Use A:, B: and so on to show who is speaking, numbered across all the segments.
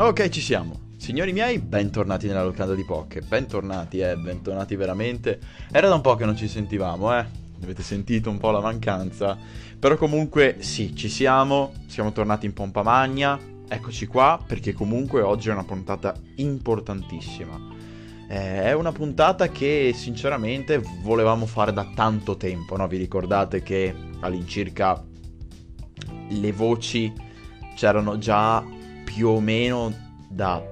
A: Ok, ci siamo. Signori miei, bentornati nella locanda di Poche. Bentornati, eh, bentornati veramente. Era da un po' che non ci sentivamo, eh. Avete sentito un po' la mancanza. Però comunque, sì, ci siamo. Siamo tornati in pompa magna. Eccoci qua, perché comunque oggi è una puntata importantissima. Eh, è una puntata che sinceramente volevamo fare da tanto tempo, no? Vi ricordate che all'incirca le voci c'erano già più o meno da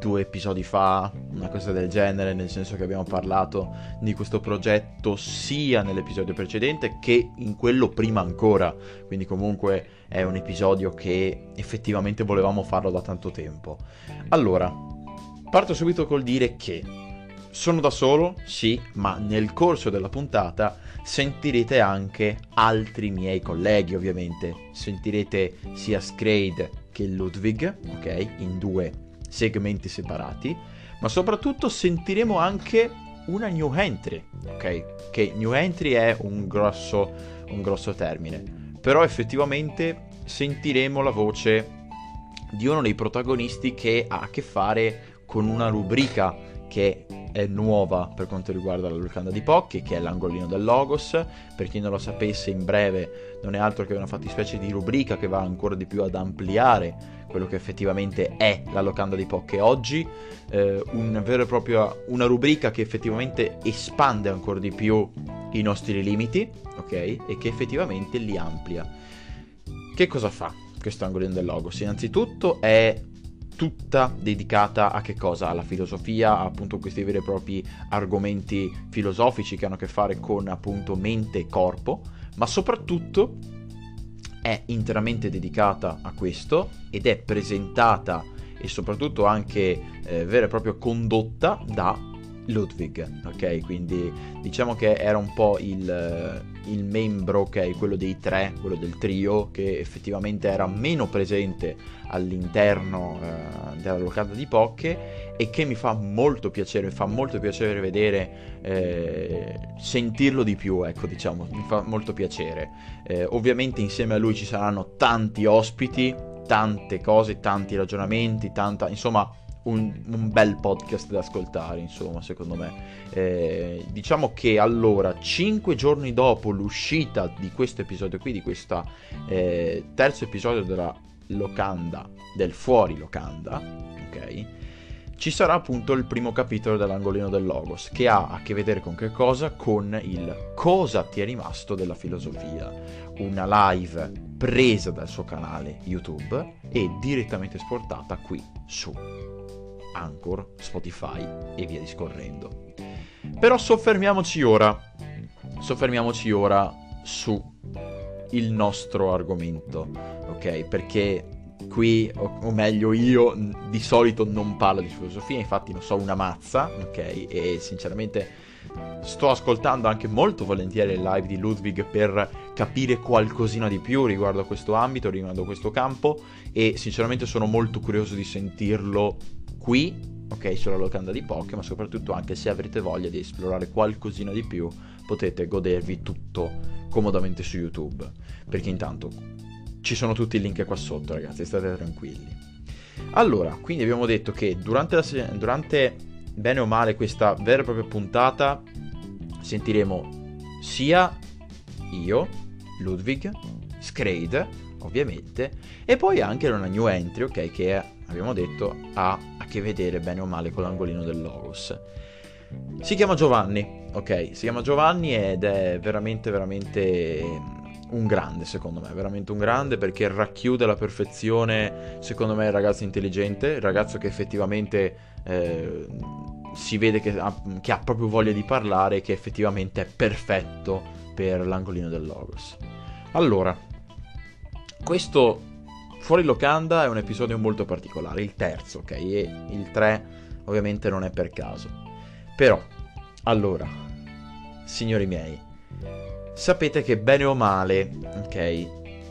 A: due episodi fa, una cosa del genere, nel senso che abbiamo parlato di questo progetto sia nell'episodio precedente che in quello prima ancora, quindi comunque è un episodio che effettivamente volevamo farlo da tanto tempo. Allora, parto subito col dire che sono da solo, sì, ma nel corso della puntata sentirete anche altri miei colleghi, ovviamente. Sentirete sia Scrade che Ludwig, ok, in due segmenti separati, ma soprattutto sentiremo anche una new entry, ok? Che new entry è un grosso, un grosso termine, però effettivamente sentiremo la voce di uno dei protagonisti che ha a che fare con una rubrica che è nuova per quanto riguarda la locanda di Pocchi, che è l'angolino del Logos. Per chi non lo sapesse, in breve non è altro che una fattispecie di rubrica che va ancora di più ad ampliare quello che effettivamente è la locanda di Pocche oggi, eh, un vero e proprio, una rubrica che effettivamente espande ancora di più i nostri limiti, ok? E che effettivamente li amplia. Che cosa fa questo angolino del Logos? Innanzitutto è tutta dedicata a che cosa? Alla filosofia, appunto questi veri e propri argomenti filosofici che hanno a che fare con appunto mente e corpo, ma soprattutto è interamente dedicata a questo ed è presentata e soprattutto anche eh, vera e propria condotta da Ludwig, ok? Quindi diciamo che era un po' il, il membro, ok? Quello dei tre, quello del trio, che effettivamente era meno presente all'interno eh, della locanda di Pocche e che mi fa molto piacere, mi fa molto piacere vedere, eh, sentirlo di più, ecco, diciamo, mi fa molto piacere. Eh, ovviamente insieme a lui ci saranno tanti ospiti, tante cose, tanti ragionamenti, tanta, insomma un, un, bel podcast da ascoltare, insomma, secondo me. Eh, diciamo che allora, 5 giorni dopo l'uscita di questo episodio qui, di questo eh, terzo episodio della locanda, del fuori locanda, ok? Ci sarà appunto il primo capitolo dell'angolino del Logos, che ha a che vedere con che cosa? Con il cosa ti è rimasto della filosofia. Una live presa dal suo canale YouTube e direttamente esportata qui su Anchor, Spotify e via discorrendo. Però soffermiamoci ora, soffermiamoci ora su il nostro argomento, ok? Perché qui, o, o, meglio io, di solito non parlo di filosofia, infatti non so una mazza, ok? E sinceramente sto ascoltando anche molto volentieri le live di Ludwig per capire qualcosina di più riguardo a questo ambito, riguardo a questo campo e sinceramente sono molto curioso di sentirlo qui, ok, sulla locanda di Poké, ma soprattutto anche se avrete voglia di esplorare qualcosina di più, potete godervi tutto comodamente su YouTube, perché intanto ci sono tutti i link qua sotto, ragazzi, state tranquilli. Allora, quindi abbiamo detto che durante, la, durante bene o male questa vera e propria puntata sentiremo sia io, Ludwig, Scrade, ovviamente, e poi anche una new entry, ok, che abbiamo detto ha a che vedere bene o male con l'angolino del Logos. Si chiama Giovanni, ok? Si chiama Giovanni ed è veramente, veramente un grande, secondo me, veramente un grande perché racchiude alla perfezione, secondo me, il ragazzo intelligente, il ragazzo che effettivamente eh, si vede che ha, che ha proprio voglia di parlare che effettivamente è perfetto per l'angolino del Logos. Allora, questo Fuori locanda è un episodio molto particolare, il terzo, ok? E il 3 ovviamente non è per caso. Però, allora, signori miei, sapete che bene o male, ok,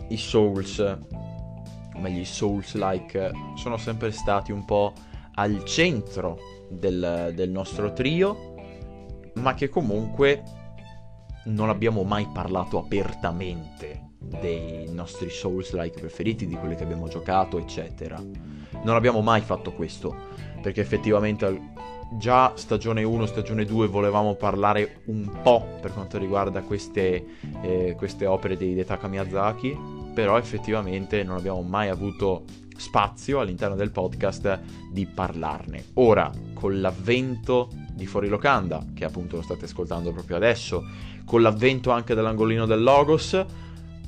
A: i Souls, o meglio i Souls-like, sono sempre stati un po' al centro del, del nostro trio, ma che comunque non abbiamo mai parlato apertamente dei nostri Souls-like preferiti, di quelli che abbiamo giocato, eccetera. Non abbiamo mai fatto questo, perché effettivamente già stagione 1, stagione 2 volevamo parlare un po' per quanto riguarda queste, eh, queste opere di Hidetaka Miyazaki, però effettivamente non abbiamo mai avuto spazio all'interno del podcast di parlarne. Ora, con l'avvento di Fuori Locanda, che appunto lo state ascoltando proprio adesso, con l'avvento anche dell'angolino del Logos,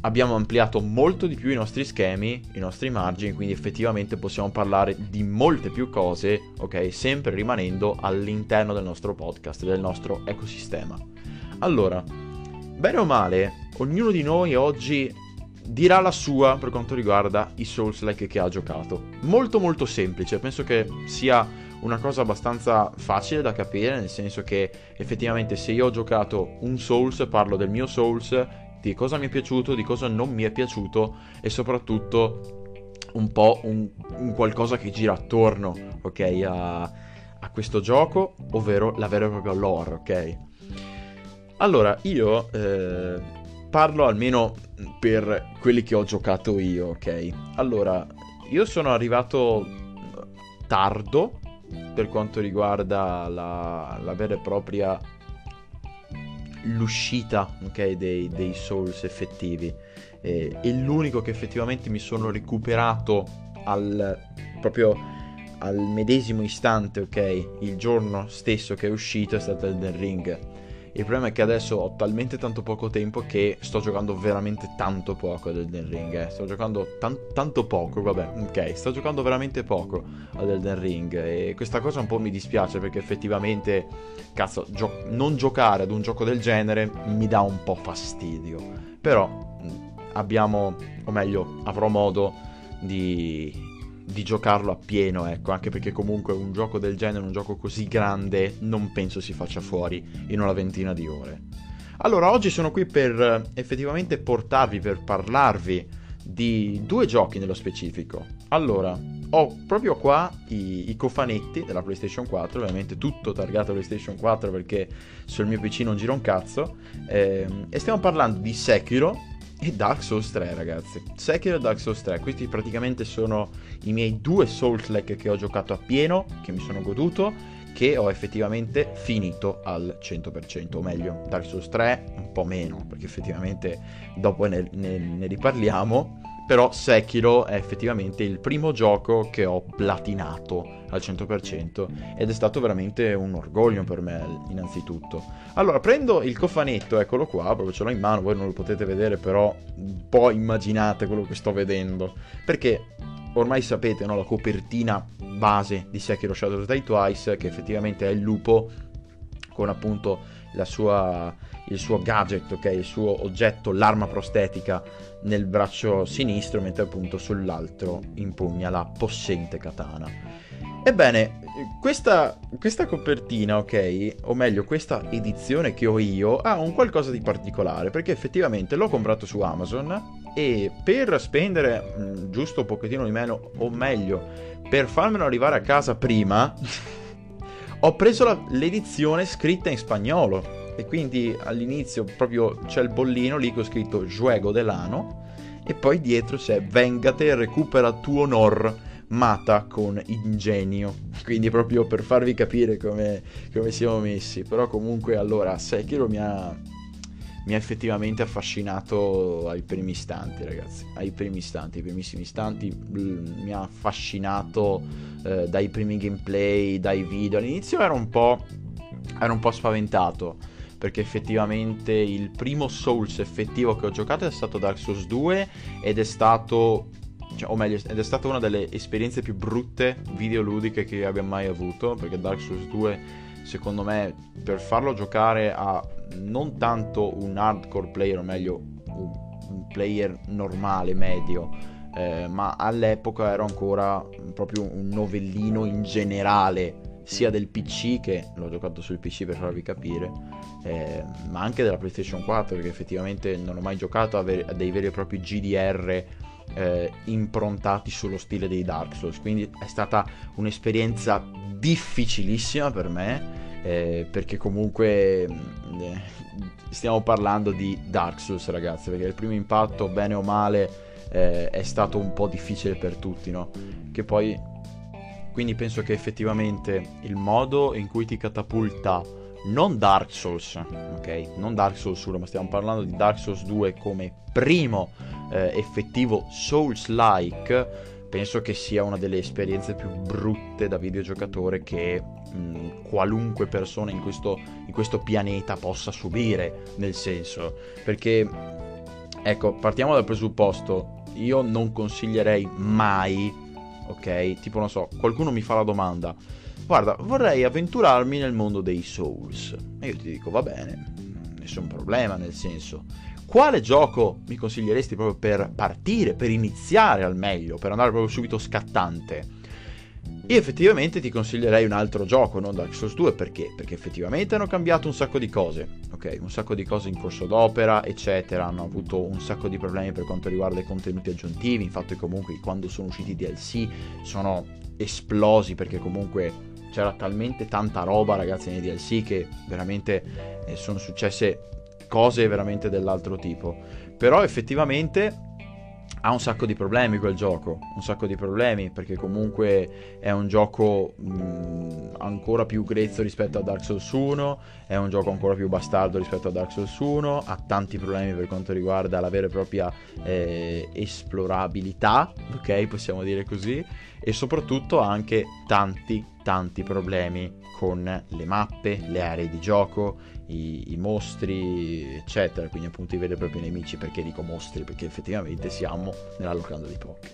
A: abbiamo ampliato molto di più i nostri schemi, i nostri margini, quindi effettivamente possiamo parlare di molte più cose, ok? Sempre rimanendo all'interno del nostro podcast, del nostro ecosistema. Allora, bene o male, ognuno di noi oggi dirà la sua per quanto riguarda i Souls-like che ha giocato. Molto molto semplice, penso che sia una cosa abbastanza facile da capire, nel senso che effettivamente se io ho giocato un Souls, parlo del mio Souls, di cosa mi è piaciuto, di cosa non mi è piaciuto e soprattutto un po' un, un qualcosa che gira attorno, ok, a, a questo gioco, ovvero la vera e propria lore, ok? Allora, io eh, parlo almeno per quelli che ho giocato io, ok? Allora, io sono arrivato tardo per quanto riguarda la, la vera e propria l'uscita okay, dei, dei, Souls effettivi. E, e, l'unico che effettivamente mi sono recuperato al proprio al medesimo istante ok il giorno stesso che è uscito è stato Elden Ring il problema è che adesso ho talmente tanto poco tempo che sto giocando veramente tanto poco ad Elden Ring. Eh. Sto giocando tan- tanto poco, vabbè, ok, sto giocando veramente poco ad Elden Ring. E questa cosa un po' mi dispiace perché effettivamente, cazzo, gio- non giocare ad un gioco del genere mi dà un po' fastidio. Però abbiamo, o meglio, avrò modo di di giocarlo a pieno, ecco, anche perché comunque un gioco del genere, un gioco così grande, non penso si faccia fuori in una ventina di ore. Allora, oggi sono qui per eh, effettivamente portarvi, per parlarvi di due giochi nello specifico. Allora, ho proprio qua i, i, cofanetti della PlayStation 4, ovviamente tutto targato PlayStation 4 perché sul mio PC non gira un cazzo, eh, e stiamo parlando di Sekiro, e Dark Souls 3 ragazzi. Sekiro e Dark Souls 3 questi praticamente sono i miei due Souls-like che ho giocato a pieno che mi sono goduto che ho effettivamente finito al 100% o meglio Dark Souls 3 un po' meno perché effettivamente dopo ne, ne, ne riparliamo però Sekiro è effettivamente il primo gioco che ho platinato al 100% ed è stato veramente un orgoglio per me innanzitutto. Allora prendo il cofanetto, eccolo qua, proprio ce l'ho in mano, voi non lo potete vedere però un po' immaginate quello che sto vedendo, perché ormai sapete no, la copertina base di Sekiro Shadows Die Twice che effettivamente è il lupo con appunto sua, il suo gadget, ok, il suo oggetto, l'arma prostetica nel braccio sinistro, mentre appunto sull'altro impugna la possente katana. Ebbene, questa, questa, copertina, ok, o meglio questa edizione che ho io, ha un qualcosa di particolare, perché effettivamente l'ho comprato su Amazon e per spendere mh, mm, giusto un pochettino di meno, o meglio, per farmelo arrivare a casa prima, ho preso la, l'edizione scritta in spagnolo e quindi all'inizio proprio c'è il bollino lì che ho scritto Juego dell'ano e poi dietro c'è Vengate, recupera tu honor, mata con ingegno. Quindi proprio per farvi capire come, come siamo messi. Però comunque allora Sekiro mi ha, mi ha effettivamente affascinato ai primi istanti, ragazzi. Ai primi istanti, ai primissimi istanti. Mi ha affascinato eh, dai primi gameplay, dai video. All'inizio ero un po', ero un po' spaventato perché effettivamente il primo Souls effettivo che ho giocato è stato Dark Souls 2 ed è stato cioè, o meglio, ed è stata una delle esperienze più brutte videoludiche che abbia mai avuto, perché Dark Souls 2, secondo me, per farlo giocare a non tanto un hardcore player, o meglio, un player normale, medio, eh, ma all'epoca ero ancora proprio un novellino in generale sia del PC che l'ho giocato sul PC per farvi capire, eh, ma anche della PlayStation 4 perché effettivamente non ho mai giocato a, ver- a dei veri e propri GDR eh, improntati sullo stile dei Dark Souls, quindi è stata un'esperienza difficilissima per me eh, perché comunque mm, eh, stiamo parlando di Dark Souls ragazzi, perché il primo impatto, bene o male, eh, è stato un po' difficile per tutti, no? Che poi, quindi penso che effettivamente il modo in cui ti catapulta non Dark Souls, ok? Non Dark Souls 1, ma stiamo parlando di Dark Souls 2 come primo eh, effettivo Souls-like penso che sia una delle esperienze più brutte da videogiocatore che mh, qualunque persona in questo, in questo pianeta possa subire, nel senso, perché, ecco, partiamo dal presupposto, io non consiglierei mai, ok? Tipo, non so, qualcuno mi fa la domanda, guarda, vorrei avventurarmi nel mondo dei Souls. E io ti dico, va bene, nessun problema, nel senso quale gioco mi consiglieresti proprio per partire, per iniziare al meglio, per andare proprio subito scattante? Io effettivamente ti consiglierei un altro gioco, non Dark Souls 2, perché? Perché effettivamente hanno cambiato un sacco di cose, ok? Un sacco di cose in corso d'opera, eccetera, hanno avuto un sacco di problemi per quanto riguarda i contenuti aggiuntivi, infatti comunque quando sono usciti i DLC sono esplosi perché comunque c'era talmente tanta roba ragazzi nei DLC che veramente eh, sono successe cose veramente dell'altro tipo. Però effettivamente ha un sacco di problemi quel gioco, un sacco di problemi perché comunque è un gioco mh, ancora più grezzo rispetto a Dark Souls 1, è un gioco ancora più bastardo rispetto a Dark Souls 1, ha tanti problemi per quanto riguarda la vera e propria eh, esplorabilità, ok, possiamo dire così, e soprattutto ha anche tanti tanti problemi con le mappe, le aree di gioco, i, i, mostri, eccetera. Quindi, appunto, i veri e propri nemici. Perché dico mostri? Perché effettivamente siamo nella locanda di Poké.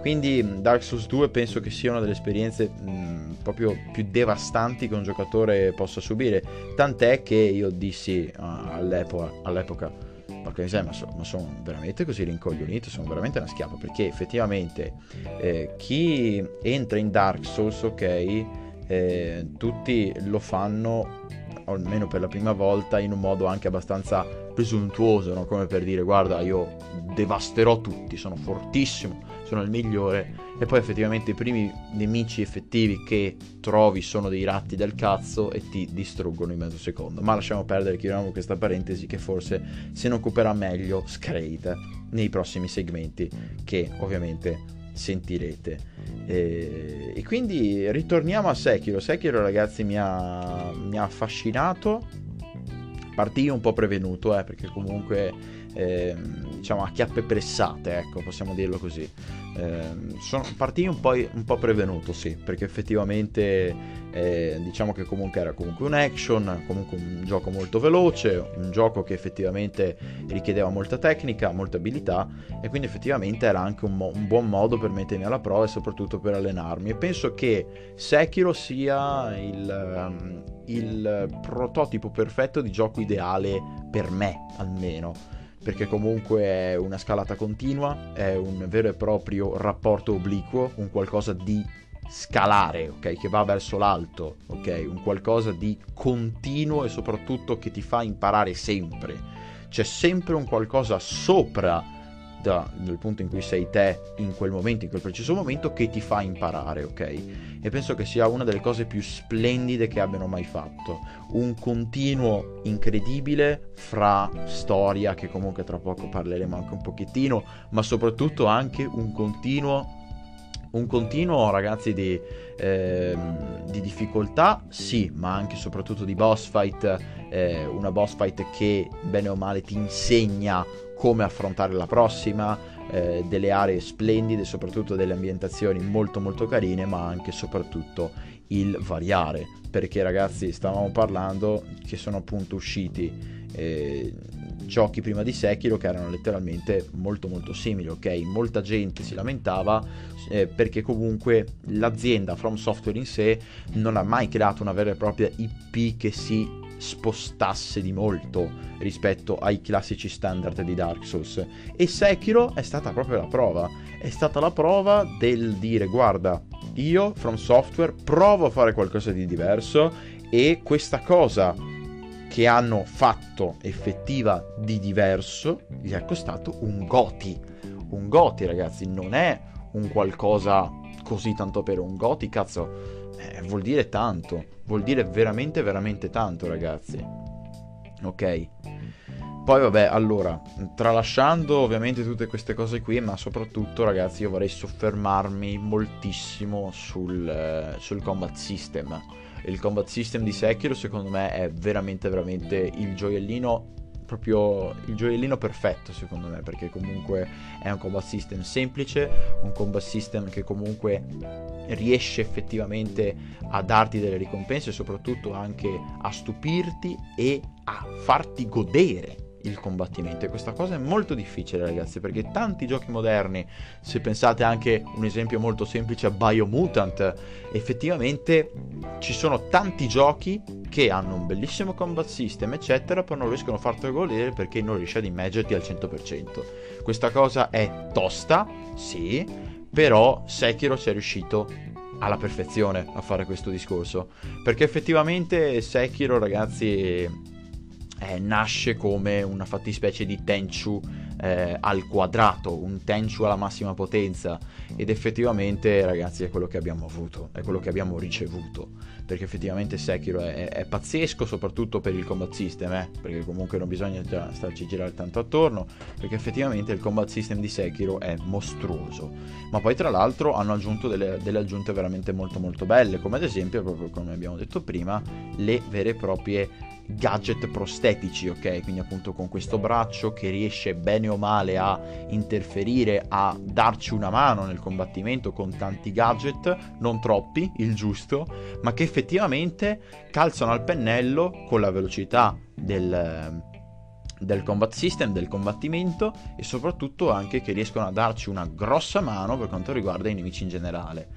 A: Quindi, Dark Souls 2 penso che sia una delle esperienze mh, proprio più devastanti che un giocatore possa subire. Tant'è che io dissi uh, all'epoca, all'epoca porca miseria, ma, so, ma, sono veramente così rincoglionito, sono veramente una schiappa, perché effettivamente eh, chi entra in Dark Souls, ok, eh, tutti lo fanno almeno per la prima volta, in un modo anche abbastanza presuntuoso, no? come per dire guarda io devasterò tutti, sono fortissimo, sono il migliore e poi effettivamente i primi nemici effettivi che trovi sono dei ratti del cazzo e ti distruggono in mezzo secondo. Ma lasciamo perdere, chiudiamo questa parentesi che forse se ne occuperà meglio Scrate nei prossimi segmenti che ovviamente sentirete. E, e, quindi ritorniamo a Sekiro. Sekiro, ragazzi, mi ha, mi ha affascinato. Partì un po' prevenuto, eh, perché comunque eh, diciamo a chiappe pressate, ecco, possiamo dirlo così. Eh, sono, partii un po', un po' prevenuto, sì, perché effettivamente eh, diciamo che comunque era comunque un action, comunque un gioco molto veloce, un gioco che effettivamente richiedeva molta tecnica, molta abilità e quindi effettivamente era anche un, mo- un buon modo per mettermi alla prova e soprattutto per allenarmi. E penso che Sekiro sia il, um, il prototipo perfetto di gioco ideale per me, almeno perché comunque è una scalata continua, è un vero e proprio rapporto obliquo, un qualcosa di scalare, ok? Che va verso l'alto, ok? Un qualcosa di continuo e soprattutto che ti fa imparare sempre. C'è sempre un qualcosa sopra da, dal punto in cui sei te in quel momento, in quel preciso momento, che ti fa imparare, ok? E penso che sia una delle cose più splendide che abbiano mai fatto. Un continuo incredibile fra storia, che comunque tra poco parleremo anche un pochettino, ma soprattutto anche un continuo un continuo, ragazzi, di, eh, di, difficoltà, sì, ma anche e soprattutto di boss fight. Eh, una boss fight che, bene o male, ti insegna come affrontare la prossima, eh, delle aree splendide, soprattutto delle ambientazioni molto molto carine, ma anche e soprattutto il variare, perché ragazzi stavamo parlando che sono appunto usciti eh, giochi prima di Sekiro che erano letteralmente molto molto simili, ok? Molta gente si lamentava eh, perché comunque l'azienda From Software in sé non ha mai creato una vera e propria IP che si spostasse di molto rispetto ai classici standard di Dark Souls. E Sekiro è stata proprio la prova. È stata la prova del dire guarda, io From Software provo a fare qualcosa di diverso e questa cosa che hanno fatto effettiva di diverso gli è costato un goti. Un goti, ragazzi, non è un qualcosa così tanto per un Goti, cazzo, eh, vuol dire tanto, vuol dire veramente veramente tanto ragazzi. Ok? Poi vabbè, allora, tralasciando ovviamente tutte queste cose qui, ma soprattutto ragazzi io vorrei soffermarmi moltissimo sul, eh, sul combat system. Il combat system di Sekiro secondo me è veramente veramente il gioiellino proprio il gioiellino perfetto secondo me perché comunque è un combat system semplice un combat system che comunque riesce effettivamente a darti delle ricompense e soprattutto anche a stupirti e a farti godere il combattimento. E questa cosa è molto difficile ragazzi perché tanti giochi moderni se pensate anche un esempio molto semplice a Biomutant. Effettivamente ci sono tanti giochi che hanno un bellissimo combat system eccetera però non riescono a farti godere perché non riesci ad immergerti al 100% questa cosa è tosta sì però Sekiro ci è riuscito alla perfezione a fare questo discorso. Perché effettivamente Sekiro ragazzi eh, nasce come una fattispecie di Tenchu eh, al quadrato, un Tenchu alla massima potenza. Ed effettivamente ragazzi è quello che abbiamo avuto, è quello che abbiamo ricevuto, perché effettivamente Sekiro è, è pazzesco soprattutto per il combat system, eh? perché comunque non bisogna starci girare tanto attorno, perché effettivamente il combat system di Sekiro è mostruoso, ma poi tra l'altro hanno aggiunto delle, delle aggiunte veramente molto molto belle, come ad esempio, proprio come abbiamo detto prima, le vere e proprie gadget prostetici, ok? Quindi appunto con questo braccio che riesce bene o male a interferire, a darci una mano nel combattimento con tanti gadget, non troppi, il giusto, ma che effettivamente calzano al pennello con la velocità del, del combat system, del combattimento e soprattutto anche che riescono a darci una grossa mano per quanto riguarda i nemici in generale.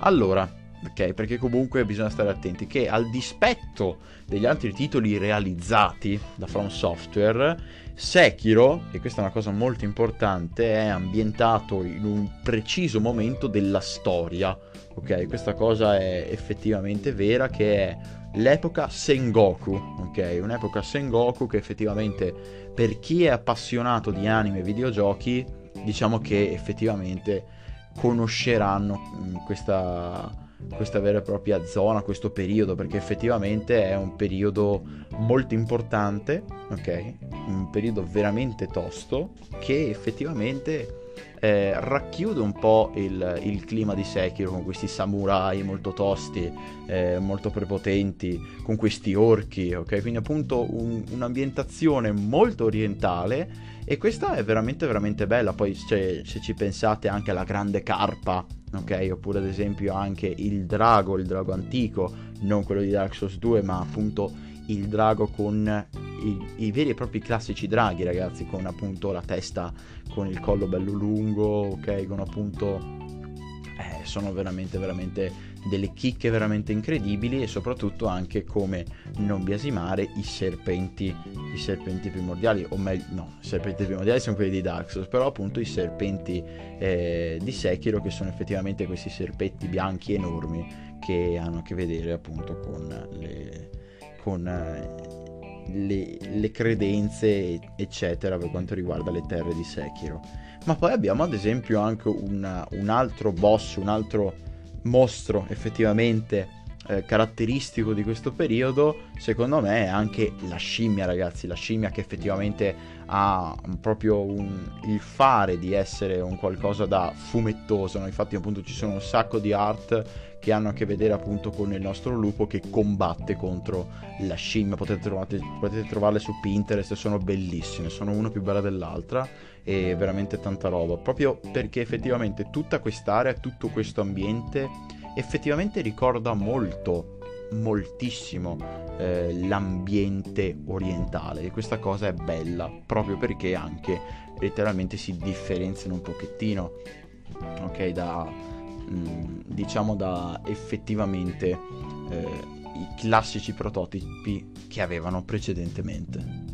A: Allora, ok? Perché comunque bisogna stare attenti che al dispetto degli altri titoli realizzati da From Software, Sekiro, e questa è una cosa molto importante, è ambientato in un preciso momento della storia, ok? Questa cosa è effettivamente vera che è l'epoca Sengoku, ok? Un'epoca Sengoku che effettivamente per chi è appassionato di anime e videogiochi, diciamo che effettivamente conosceranno mm, questa questa vera e propria zona, questo periodo, perché effettivamente è un periodo molto importante, ok? Un periodo veramente tosto che effettivamente eh, racchiude un po' il, il, clima di Sekiro con questi samurai molto tosti, eh, molto prepotenti, con questi orchi, ok? Quindi appunto un, un'ambientazione molto orientale e questa è veramente veramente bella, poi se, se ci pensate anche alla grande carpa ok? Oppure ad esempio anche il drago, il drago antico, non quello di Dark Souls 2, ma appunto il drago con i, i, veri e propri classici draghi, ragazzi, con appunto la testa con il collo bello lungo, ok? Con appunto eh, sono veramente veramente delle chicche veramente incredibili e soprattutto anche come non biasimare i serpenti i serpenti primordiali o meglio no i serpenti primordiali sono quelli di Dark Souls però appunto i serpenti eh, di Sekiro che sono effettivamente questi serpetti bianchi enormi che hanno a che vedere appunto con le con eh, le, le credenze eccetera per quanto riguarda le terre di Sekiro. Ma poi abbiamo ad esempio anche una, un altro boss, un altro mostro effettivamente eh, caratteristico di questo periodo, secondo me è anche la scimmia, ragazzi. La scimmia che effettivamente ha proprio un, il fare di essere un qualcosa da fumettoso. No? Infatti, appunto, ci sono un sacco di art che hanno a che vedere appunto con il nostro lupo che combatte contro la scimmia. Potete, trovate, potete trovarle su Pinterest, sono bellissime, sono una più bella dell'altra e veramente tanta roba. Proprio perché effettivamente tutta quest'area, tutto questo ambiente effettivamente ricorda molto moltissimo eh, l'ambiente orientale. E questa cosa è bella proprio perché anche letteralmente si differenziano un pochettino ok? Da Mm, diciamo da effettivamente eh, i classici prototipi che avevano precedentemente.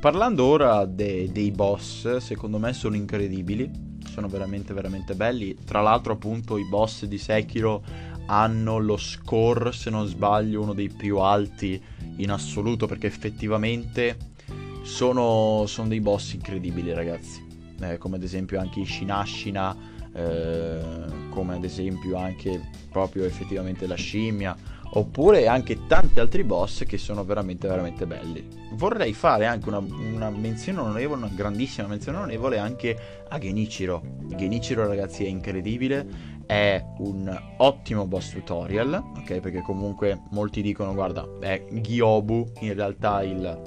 A: Parlando ora de- dei boss, secondo me sono incredibili, sono veramente veramente belli. Tra l'altro appunto i boss di Sekiro hanno lo score, se non sbaglio, uno dei più alti in assoluto perché effettivamente sono, sono dei boss incredibili ragazzi eh, come ad esempio anche Ishinashina, eh, come ad esempio anche proprio effettivamente la scimmia, oppure anche tanti altri boss che sono veramente veramente belli. Vorrei fare anche una, una menzione onorevole, una grandissima menzione onorevole anche a Genichiro. Genichiro ragazzi è incredibile, è un ottimo boss tutorial, ok? Perché comunque molti dicono guarda è Gyobu in realtà il,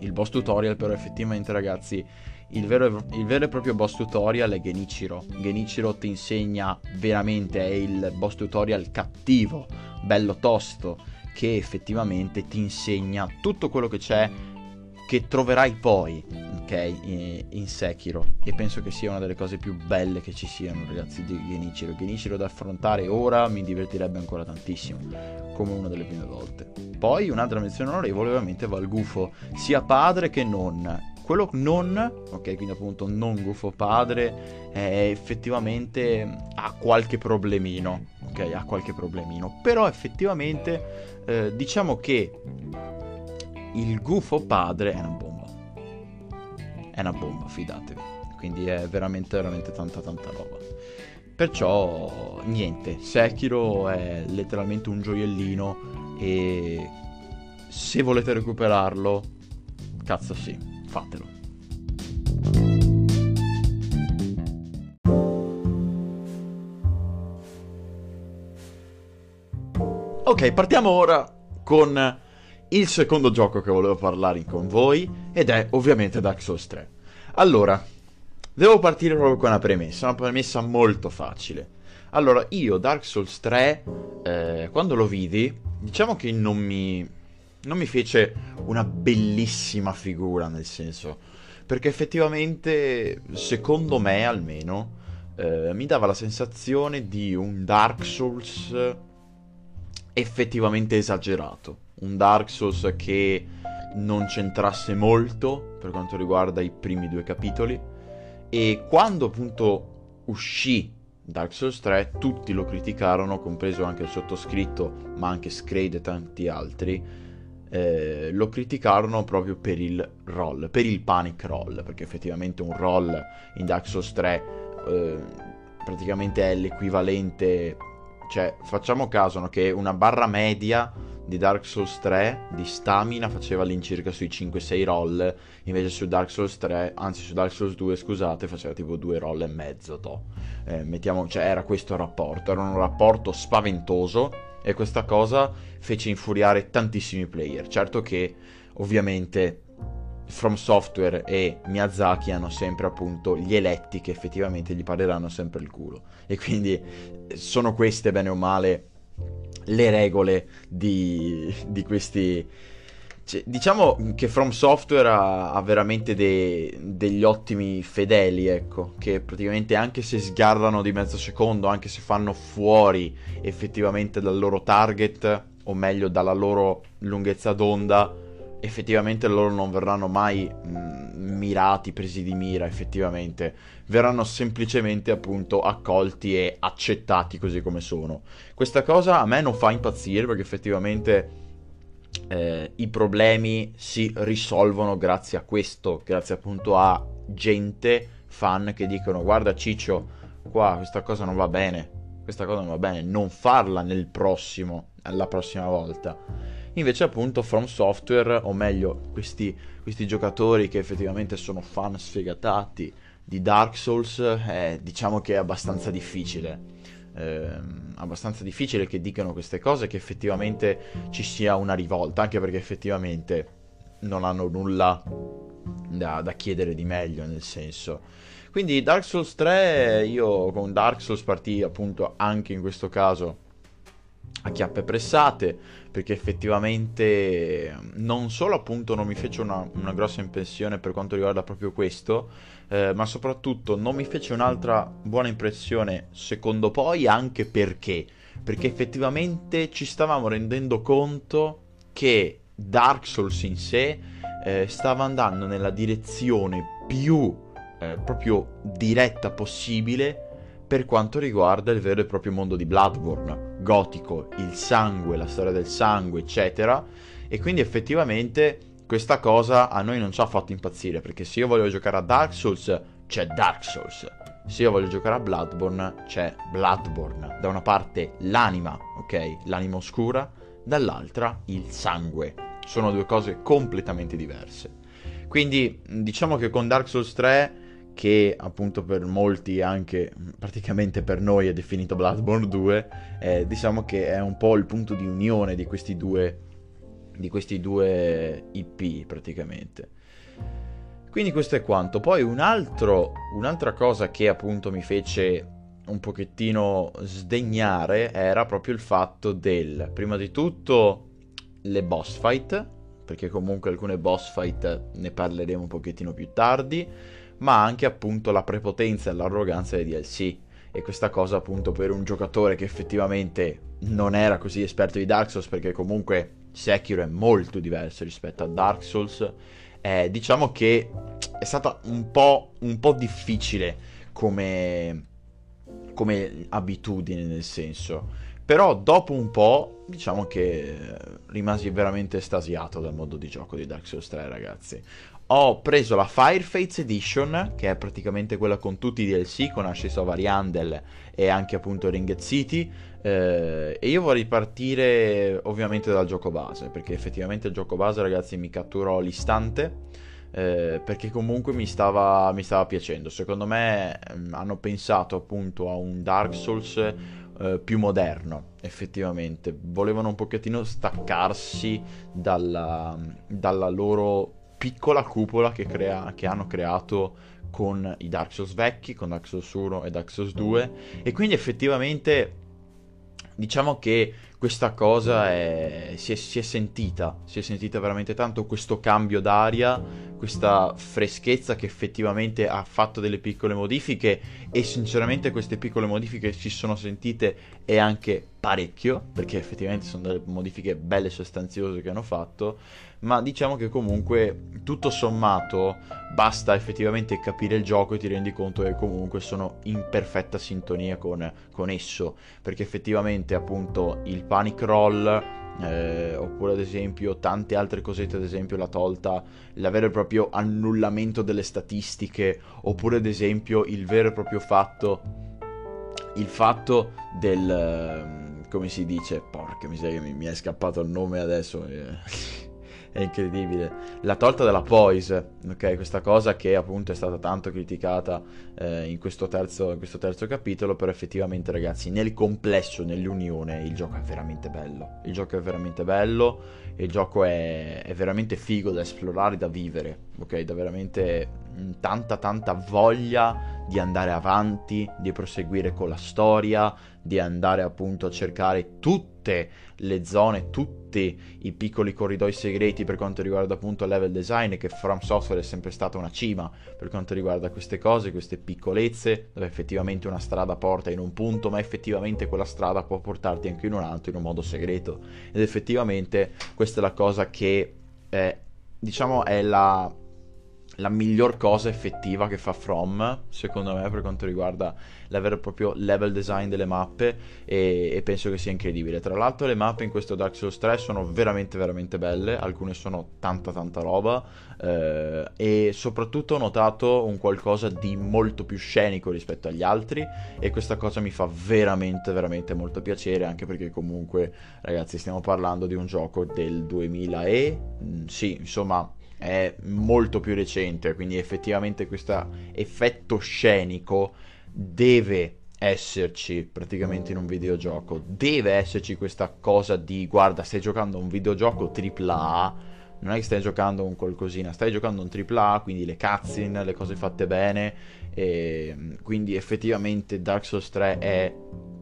A: il boss tutorial, però effettivamente ragazzi il vero, il vero, e proprio boss tutorial è Genichiro. Genichiro ti insegna veramente, è il boss tutorial cattivo, bello tosto, che effettivamente ti insegna tutto quello che c'è che troverai poi, ok, in, Sekiro. E penso che sia una delle cose più belle che ci siano, ragazzi, di Genichiro. Genichiro da affrontare ora mi divertirebbe ancora tantissimo, come una delle prime volte. Poi un'altra menzione onorevole ovviamente va al gufo, sia padre che non quello non, ok, quindi appunto non gufo padre, è effettivamente ha qualche problemino, ok, ha qualche problemino, però effettivamente eh, diciamo che il gufo padre è una bomba, è una bomba, fidatevi, quindi è veramente veramente tanta tanta roba. Perciò niente, Sekiro è letteralmente un gioiellino e se volete recuperarlo, cazzo sì fatelo. Ok, partiamo ora con il secondo gioco che volevo parlare con voi ed è ovviamente Dark Souls 3. Allora, devo partire proprio con una premessa, una premessa molto facile. Allora, io Dark Souls 3, eh, quando lo vidi, diciamo che non mi non mi fece una bellissima figura, nel senso, perché effettivamente, secondo me almeno, eh, mi dava la sensazione di un Dark Souls effettivamente esagerato, un Dark Souls che non c'entrasse molto per quanto riguarda i primi due capitoli. E quando appunto uscì Dark Souls 3 tutti lo criticarono, compreso anche il sottoscritto, ma anche Scrade e tanti altri, eh, lo criticarono proprio per il roll, per il panic roll, perché effettivamente un roll in Dark Souls 3 eh, praticamente è l'equivalente, cioè facciamo caso no, che una barra media di Dark Souls 3 di stamina faceva all'incirca sui 5-6 roll, invece su Dark Souls 3, anzi su Dark Souls 2, scusate, faceva tipo 2 roll e mezzo, to. Eh, mettiamo, cioè era questo rapporto, era un rapporto spaventoso e questa cosa fece infuriare tantissimi player. Certo che ovviamente From Software e Miyazaki hanno sempre appunto gli eletti che effettivamente gli pareranno sempre il culo e quindi sono queste bene o male le regole di, di questi cioè, diciamo che From Software ha, ha veramente de, degli ottimi fedeli, ecco, che praticamente anche se sgarrano di mezzo secondo, anche se fanno fuori effettivamente dal loro target, o meglio dalla loro lunghezza d'onda, effettivamente loro non verranno mai mh, mirati, presi di mira, effettivamente. Verranno semplicemente appunto accolti e accettati così come sono. Questa cosa a me non fa impazzire perché effettivamente eh, i problemi si risolvono grazie a questo, grazie appunto a gente, fan che dicono guarda Ciccio, qua questa cosa non va bene, questa cosa non va bene, non farla nel prossimo, la prossima volta. Invece appunto From Software, o meglio questi, questi giocatori che effettivamente sono fan sfegatati di Dark Souls, eh, diciamo che è abbastanza difficile eh, abbastanza difficile che dicano queste cose, che effettivamente ci sia una rivolta, anche perché effettivamente non hanno nulla da, da chiedere di meglio, nel senso. Quindi Dark Souls 3, io con Dark Souls partì appunto anche in questo caso a chiappe pressate, perché effettivamente non solo appunto non mi fece una, una grossa impressione per quanto riguarda proprio questo, eh, ma soprattutto non mi fece un'altra buona impressione secondo poi anche perché, perché effettivamente ci stavamo rendendo conto che Dark Souls in sé eh, stava andando nella direzione più eh, proprio diretta possibile per quanto riguarda il vero e proprio mondo di Bloodborne, gotico, il sangue, la storia del sangue, eccetera. E quindi effettivamente questa cosa a noi non ci ha fatto impazzire, perché se io volevo giocare a Dark Souls c'è Dark Souls. Se io voglio giocare a Bloodborne, c'è Bloodborne. Da una parte l'anima, ok? L'anima oscura, dall'altra il sangue. Sono due cose completamente diverse. Quindi diciamo che con Dark Souls 3 che appunto per molti anche praticamente per noi è definito Bloodborne 2 eh, diciamo che è un po' il punto di unione di questi due di questi due IP praticamente quindi questo è quanto poi un altro, un'altra cosa che appunto mi fece un pochettino sdegnare era proprio il fatto del prima di tutto le boss fight perché comunque alcune boss fight ne parleremo un pochettino più tardi ma anche appunto la prepotenza e l'arroganza dei DLC. E questa cosa appunto per un giocatore che effettivamente non era così esperto di Dark Souls, perché comunque Sekiro è molto diverso rispetto a Dark Souls, eh, diciamo che è stata un po', un po difficile come, come abitudine nel senso. Però dopo un po', diciamo che rimasi veramente estasiato dal modo di gioco di Dark Souls 3, ragazzi ho preso la Firefates Edition, che è praticamente quella con tutti i DLC, con Ashes of Ariandel e anche appunto Ringed City. Eh, e io vorrei partire ovviamente dal gioco base, perché effettivamente il gioco base, ragazzi, mi catturò all'istante. Eh, perché comunque mi stava, mi stava piacendo. Secondo me mh, mm, hanno pensato appunto a un Dark Souls eh, più moderno, effettivamente. Volevano un pochettino staccarsi dalla, dalla loro piccola cupola che, crea, che hanno creato con i Dark Souls vecchi, con Dark Souls 1 e Dark Souls 2 e quindi effettivamente diciamo che questa cosa è, si, è, si, è, sentita, si è sentita veramente tanto questo cambio d'aria, questa freschezza che effettivamente ha fatto delle piccole modifiche e sinceramente queste piccole modifiche si sono sentite e anche parecchio, perché effettivamente sono delle modifiche belle sostanziose che hanno fatto, ma diciamo che comunque tutto sommato basta effettivamente capire il gioco e ti rendi conto che comunque sono in perfetta sintonia con, con esso, perché effettivamente appunto il panic roll eh, oppure ad esempio tante altre cosette, ad esempio la tolta, e proprio annullamento delle statistiche, oppure ad esempio il vero e proprio fatto, il fatto del, come si dice, porca miseria, mi, mi è scappato il nome adesso. Eh è incredibile. La tolta della poise, ok? Questa cosa che appunto è stata tanto criticata eh, in, questo terzo, in, questo terzo, capitolo, però effettivamente ragazzi, nel complesso, nell'unione, il gioco è veramente bello. Il gioco è veramente bello, il gioco è, è veramente figo da esplorare, da vivere, ok? Da veramente mm, tanta tanta voglia di andare avanti, di proseguire con la storia, di andare appunto a cercare tutte le zone, tutti i piccoli corridoi segreti per quanto riguarda appunto il level design, che From Software è sempre stata una cima per quanto riguarda queste cose, queste piccolezze, dove effettivamente una strada porta in un punto, ma effettivamente quella strada può portarti anche in un altro in un modo segreto. Ed effettivamente questa è la cosa che eh, diciamo è la la miglior cosa effettiva che fa From, secondo me, per quanto riguarda il vero e proprio level design delle mappe e, e, penso che sia incredibile. Tra l'altro le mappe in questo Dark Souls 3 sono veramente veramente belle, alcune sono tanta tanta roba eh, e soprattutto ho notato un qualcosa di molto più scenico rispetto agli altri e questa cosa mi fa veramente veramente molto piacere anche perché comunque ragazzi stiamo parlando di un gioco del 2000 e mm, sì, insomma è molto più recente, quindi effettivamente questo effetto scenico deve esserci praticamente in un videogioco. Deve esserci questa cosa di guarda, stai giocando un videogioco AAA, non è che stai giocando un qualcosina, stai giocando un AAA, quindi le cutscene, le cose fatte bene, e quindi effettivamente Dark Souls 3 è,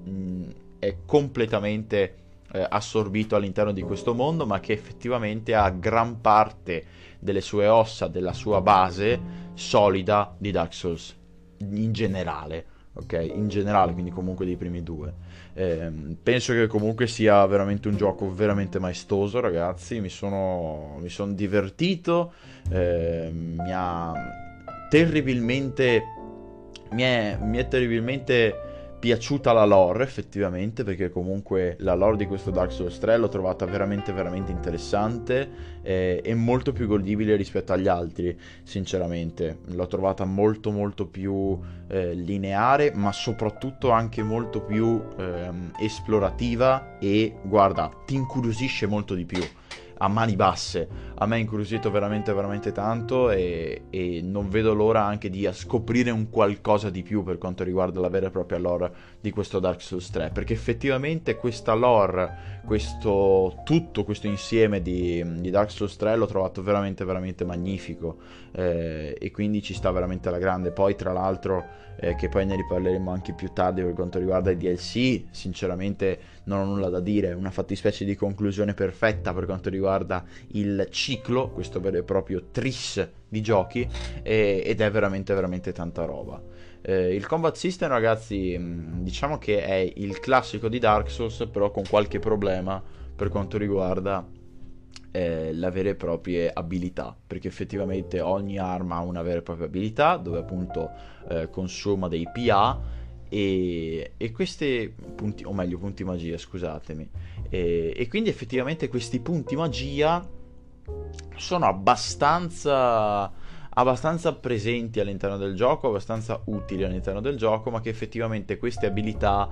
A: mm, è completamente eh, assorbito all'interno di questo mondo, ma che effettivamente ha gran parte delle sue ossa, della sua base solida di Dark Souls in generale. Ok, in generale, quindi comunque dei primi due. Eh, penso che comunque sia veramente un gioco veramente maestoso, ragazzi. Mi sono, mi sono divertito, eh, mi ha terribilmente, mi è, mi è terribilmente piaciuta la lore effettivamente perché comunque la lore di questo Dark Souls 3 l'ho trovata veramente veramente interessante eh, e molto più godibile rispetto agli altri sinceramente. L'ho trovata molto molto più eh, lineare ma soprattutto anche molto più eh, esplorativa e guarda ti incuriosisce molto di più a mani basse. A me ha incuriosito veramente, veramente tanto e, e, non vedo l'ora anche di scoprire un qualcosa di più per quanto riguarda la vera e propria lore di questo Dark Souls 3, perché effettivamente questa lore, questo, tutto questo insieme di, di Dark Souls 3 l'ho trovato veramente, veramente magnifico eh, e quindi ci sta veramente alla grande. Poi tra l'altro, eh, che poi ne riparleremo anche più tardi per quanto riguarda i DLC, sinceramente non ho nulla da dire, una fattispecie di conclusione perfetta per quanto riguarda il ciclo, questo vero e proprio tris di giochi, e, ed è veramente veramente tanta roba. Eh, il combat system, ragazzi, mm, diciamo che è il classico di Dark Souls, però con qualche problema per quanto riguarda eh, le vere e proprie abilità, perché effettivamente ogni arma ha una vera e propria abilità, dove appunto eh, consuma dei PA e, e questi punti, o meglio punti magia, scusatemi, e, e quindi effettivamente questi punti magia sono abbastanza abbastanza presenti all'interno del gioco, abbastanza utili all'interno del gioco, ma che effettivamente queste abilità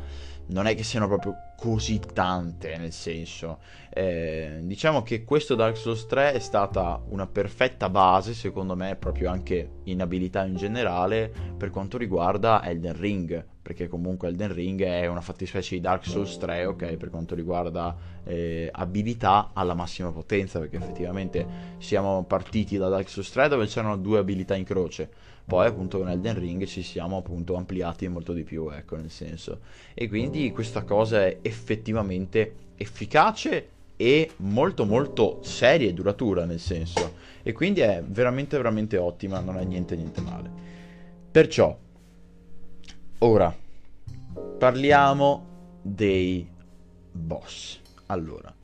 A: non è che siano proprio così tante, nel senso, eh, diciamo che questo Dark Souls 3 è stata una perfetta base, secondo me, proprio anche in abilità in generale, per quanto riguarda Elden Ring, perché comunque Elden Ring è una fattispecie di Dark Souls 3, ok, per quanto riguarda eh, abilità alla massima potenza, perché effettivamente siamo partiti da Dark Souls 3 dove c'erano due abilità in croce poi appunto con Elden Ring ci siamo appunto ampliati molto di più, ecco nel senso. E quindi questa cosa è effettivamente efficace e molto molto seria e duratura nel senso. E quindi è veramente veramente ottima, non è niente niente male. Perciò, ora, parliamo dei boss. Allora,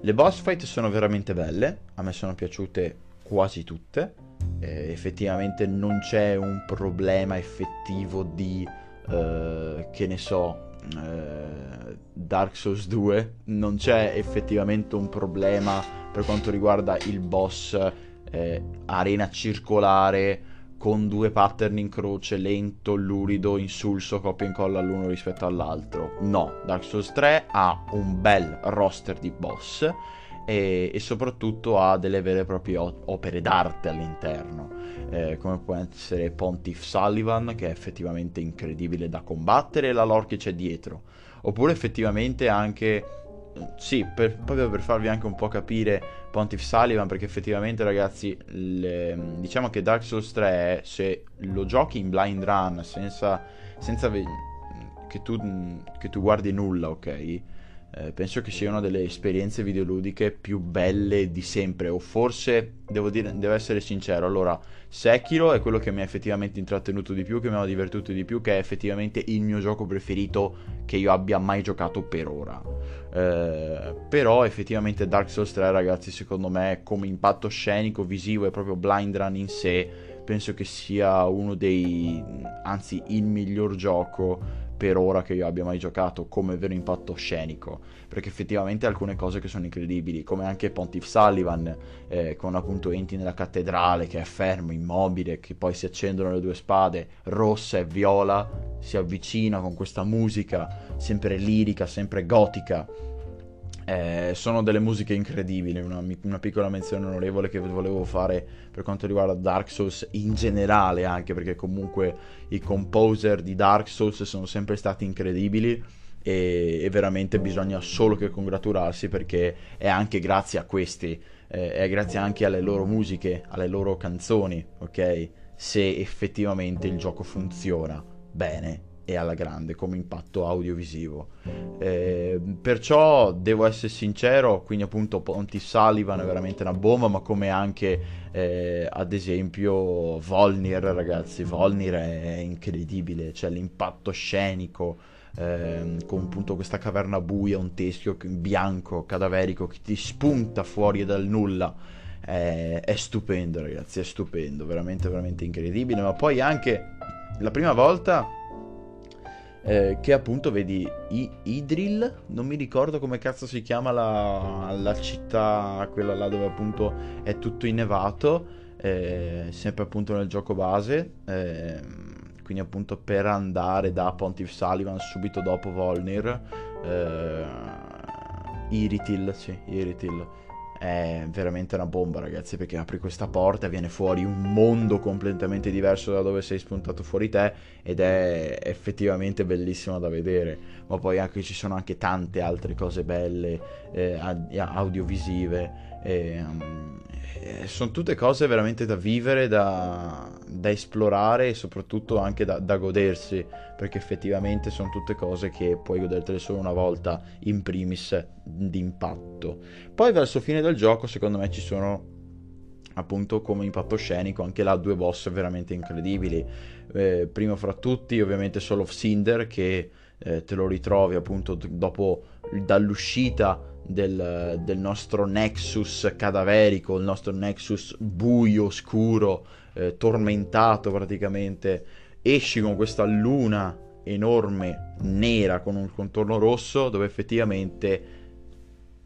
A: le boss fight sono veramente belle, a me sono piaciute quasi tutte eh, effettivamente non c'è un problema effettivo di, eh, che ne so, eh, Dark Souls 2, non c'è effettivamente un problema per quanto riguarda il boss eh, arena circolare con due pattern in croce, lento, lurido, insulso, copia e incolla l'uno rispetto all'altro. No, Dark Souls 3 ha un bel roster di boss e, e, soprattutto ha delle vere e proprie opere d'arte all'interno, eh, come può essere Pontiff Sullivan, che è effettivamente incredibile da combattere, e la lore che c'è dietro, oppure effettivamente anche sì, per, proprio per farvi anche un po' capire Pontiff Sullivan, perché effettivamente ragazzi, le, diciamo che Dark Souls 3, se lo giochi in blind run, senza, senza che, tu, che tu guardi nulla, ok? Eh, penso che sia una delle esperienze videoludiche più belle di sempre, o forse, devo, dire, devo essere sincero, allora, Sekiro è quello che mi ha effettivamente intrattenuto di più, che mi ha divertito di più, che è effettivamente il mio gioco preferito che io abbia mai giocato per ora. Eh, però effettivamente Dark Souls 3, ragazzi, secondo me, come impatto scenico, visivo e proprio blind run in sé, penso che sia uno dei, anzi il miglior gioco per ora che io abbia mai giocato come vero impatto scenico, perché effettivamente alcune cose che sono incredibili, come anche Pontiff Sullivan, eh, con appunto entri nella cattedrale che è fermo, immobile, che poi si accendono le due spade, rossa e viola, si avvicina con questa musica sempre lirica, sempre gotica, eh, sono delle musiche incredibili, una, una, piccola menzione onorevole che volevo fare per quanto riguarda Dark Souls in generale, anche perché comunque i composer di Dark Souls sono sempre stati incredibili e, e veramente bisogna solo che congratularsi perché è anche grazie a questi, eh, è grazie anche alle loro musiche, alle loro canzoni, ok? Se effettivamente il gioco funziona bene e alla grande come impatto audiovisivo. Eh, perciò devo essere sincero, quindi appunto Ponti Sullivan è veramente una bomba, ma come anche eh, ad esempio Volnir, ragazzi, Volnir è incredibile, cioè l'impatto scenico. Eh, con appunto questa caverna buia, un teschio bianco, cadaverico che ti spunta fuori dal nulla. È, è stupendo, ragazzi, è stupendo, veramente, veramente incredibile. Ma poi anche la prima volta eh, che appunto vedi I- Idril, non mi ricordo come cazzo si chiama la, la città, quella là dove appunto è tutto innevato, eh, sempre appunto nel gioco base, eh, quindi appunto per andare da Pontiff Sullivan subito dopo Volnir, eh, Iritil, sì, Iritil è veramente una bomba, ragazzi, perché apri questa porta e viene fuori un mondo completamente diverso da dove sei spuntato fuori te ed è effettivamente bellissimo da vedere. Ma poi anche ci sono anche tante altre cose belle, eh, audiovisive. E, um, sono tutte cose veramente da vivere, da, da esplorare e soprattutto anche da, da, godersi, perché effettivamente sono tutte cose che puoi godertele solo una volta in primis d'impatto. Poi verso fine del gioco secondo me ci sono appunto come impatto scenico anche là due boss veramente incredibili. Eh, primo fra tutti ovviamente Soul of Cinder che eh, te lo ritrovi appunto dopo dall'uscita del, del, nostro Nexus cadaverico, il nostro Nexus buio, scuro, eh, tormentato praticamente, esci con questa luna enorme, nera, con un contorno rosso, dove effettivamente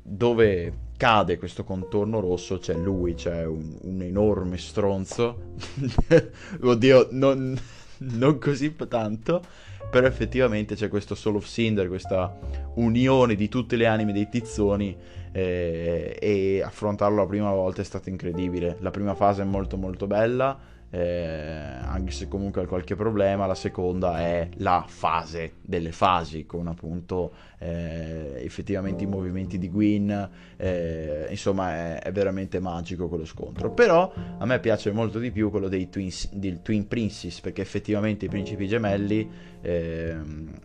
A: dove cade questo contorno rosso c'è lui, c'è un, un enorme stronzo. Oddio, non, non così tanto però effettivamente c'è questo Soul of Cinder, questa unione di tutte le anime dei tizzoni eh, e affrontarlo la prima volta è stato incredibile. La prima fase è molto molto bella, eh, anche se comunque ha qualche problema, la seconda è la fase delle fasi, con appunto eh, effettivamente i movimenti di Gwyn, eh, insomma è, è, veramente magico quello scontro. Però a me piace molto di più quello dei Twin, del Twin Princess, perché effettivamente i principi gemelli eh,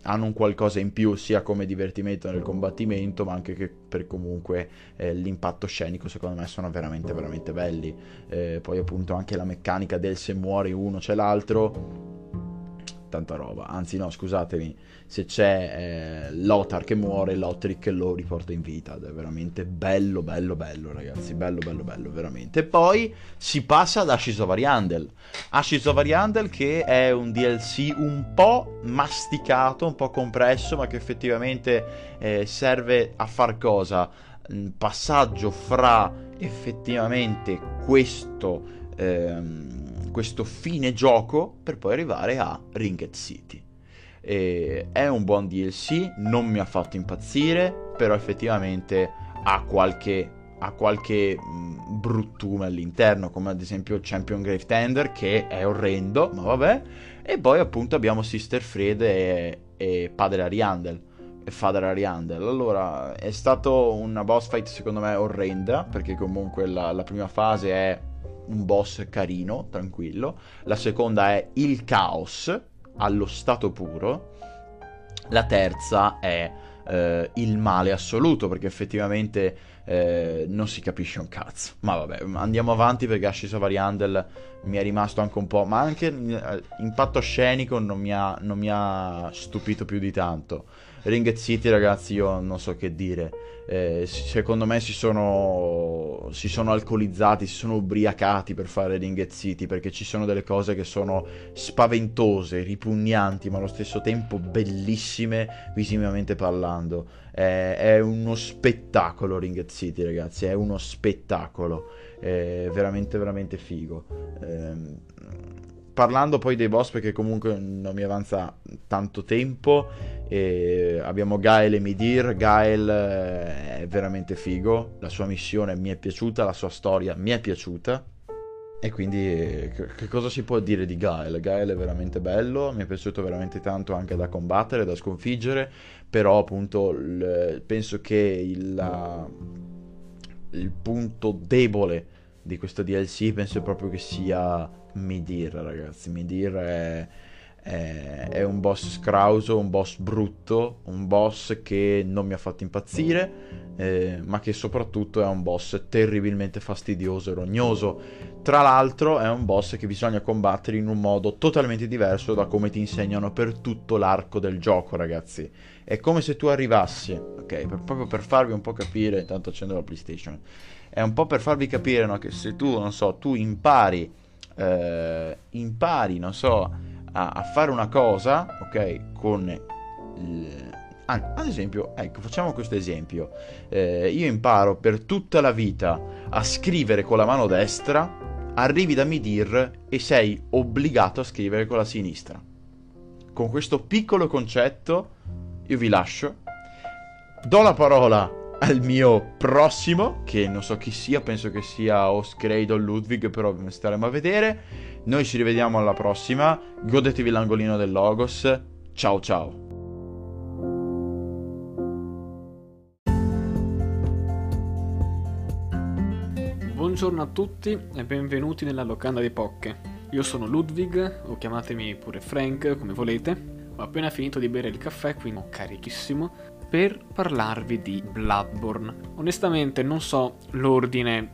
A: hanno un qualcosa in più sia come divertimento nel combattimento, ma anche che per comunque eh, l'impatto scenico secondo me sono veramente veramente belli. Eh, poi appunto anche la meccanica del se muore uno c'è l'altro tanta roba. Anzi, no, scusatemi, se c'è eh, Lothar che muore, Lothric lo riporta in vita. È veramente bello, bello, bello, ragazzi. Bello, bello, bello, veramente. E poi si passa ad Ashes of Ariandel. Ashes of Ariandel che è un DLC un po' masticato, un po' compresso, ma che effettivamente eh, serve a far cosa? Un passaggio fra effettivamente questo... Ehm, questo fine gioco per poi arrivare a Ringed City. E è un buon DLC, non mi ha fatto impazzire, però effettivamente ha qualche, ha qualche mh, bruttume all'interno, come ad esempio il Champion Grave Tender, che è orrendo, ma vabbè. E poi appunto abbiamo Sister Fred e, e Padre Ariandel. Father Ariandel. Allora, è stato una boss fight secondo me orrenda, perché comunque la, la prima fase è un boss carino, tranquillo. La seconda è il caos allo stato puro. La terza è eh, il male assoluto, perché effettivamente eh, non si capisce un cazzo. Ma vabbè, andiamo avanti perché Ashes of Ariandel mi è rimasto anche un po', ma anche eh, impatto scenico non mi, ha, non mi ha stupito più di tanto. Ring City, ragazzi, io non so che dire. Eh, secondo me si sono, si sono alcolizzati, si sono ubriacati per fare Ring City perché ci sono delle cose che sono spaventose, ripugnanti, ma allo stesso tempo bellissime visivamente parlando. Eh, è uno spettacolo Ring City, ragazzi, è uno spettacolo. È veramente, veramente figo. Eh, parlando poi dei boss perché comunque non mi avanza tanto tempo e abbiamo Gael e Midir Gael eh, è veramente figo. La sua missione mi è piaciuta la sua storia mi è piaciuta. E quindi che cosa si può dire di Gael? Gael è veramente bello, mi è piaciuto veramente tanto anche da combattere, da sconfiggere, però appunto l- penso che il, la, il punto debole di questo DLC penso proprio che sia Midir, ragazzi. Midir è, è, è, un boss scrauso, un boss brutto, un boss che non mi ha fatto impazzire, eh, ma che soprattutto è un boss terribilmente fastidioso e rognoso. Tra l'altro è un boss che bisogna combattere in un modo totalmente diverso da come ti insegnano per tutto l'arco del gioco, ragazzi. È come se tu arrivassi, ok, per, proprio per farvi un po' capire, intanto accendo la PlayStation, è un po' per farvi capire no, che se tu, non so, tu impari eh, impari, non so, a, a, fare una cosa, ok, con ad esempio, ecco, facciamo questo esempio. Eh, io imparo per tutta la vita a scrivere con la mano destra, arrivi da Midir e sei obbligato a scrivere con la sinistra. Con questo piccolo concetto io vi lascio. Do la parola al mio prossimo, che non so chi sia, penso che sia Oscrade o Ludwig, però staremo a vedere. Noi ci rivediamo alla prossima. Godetevi l'angolino del Logos. Ciao ciao.
B: Buongiorno a tutti e benvenuti nella locanda di Pocche. Io sono Ludwig, o chiamatemi pure Frank, come volete. Ho appena finito di bere il caffè, quindi carichissimo, per parlarvi di Bloodborne. Onestamente non so l'ordine,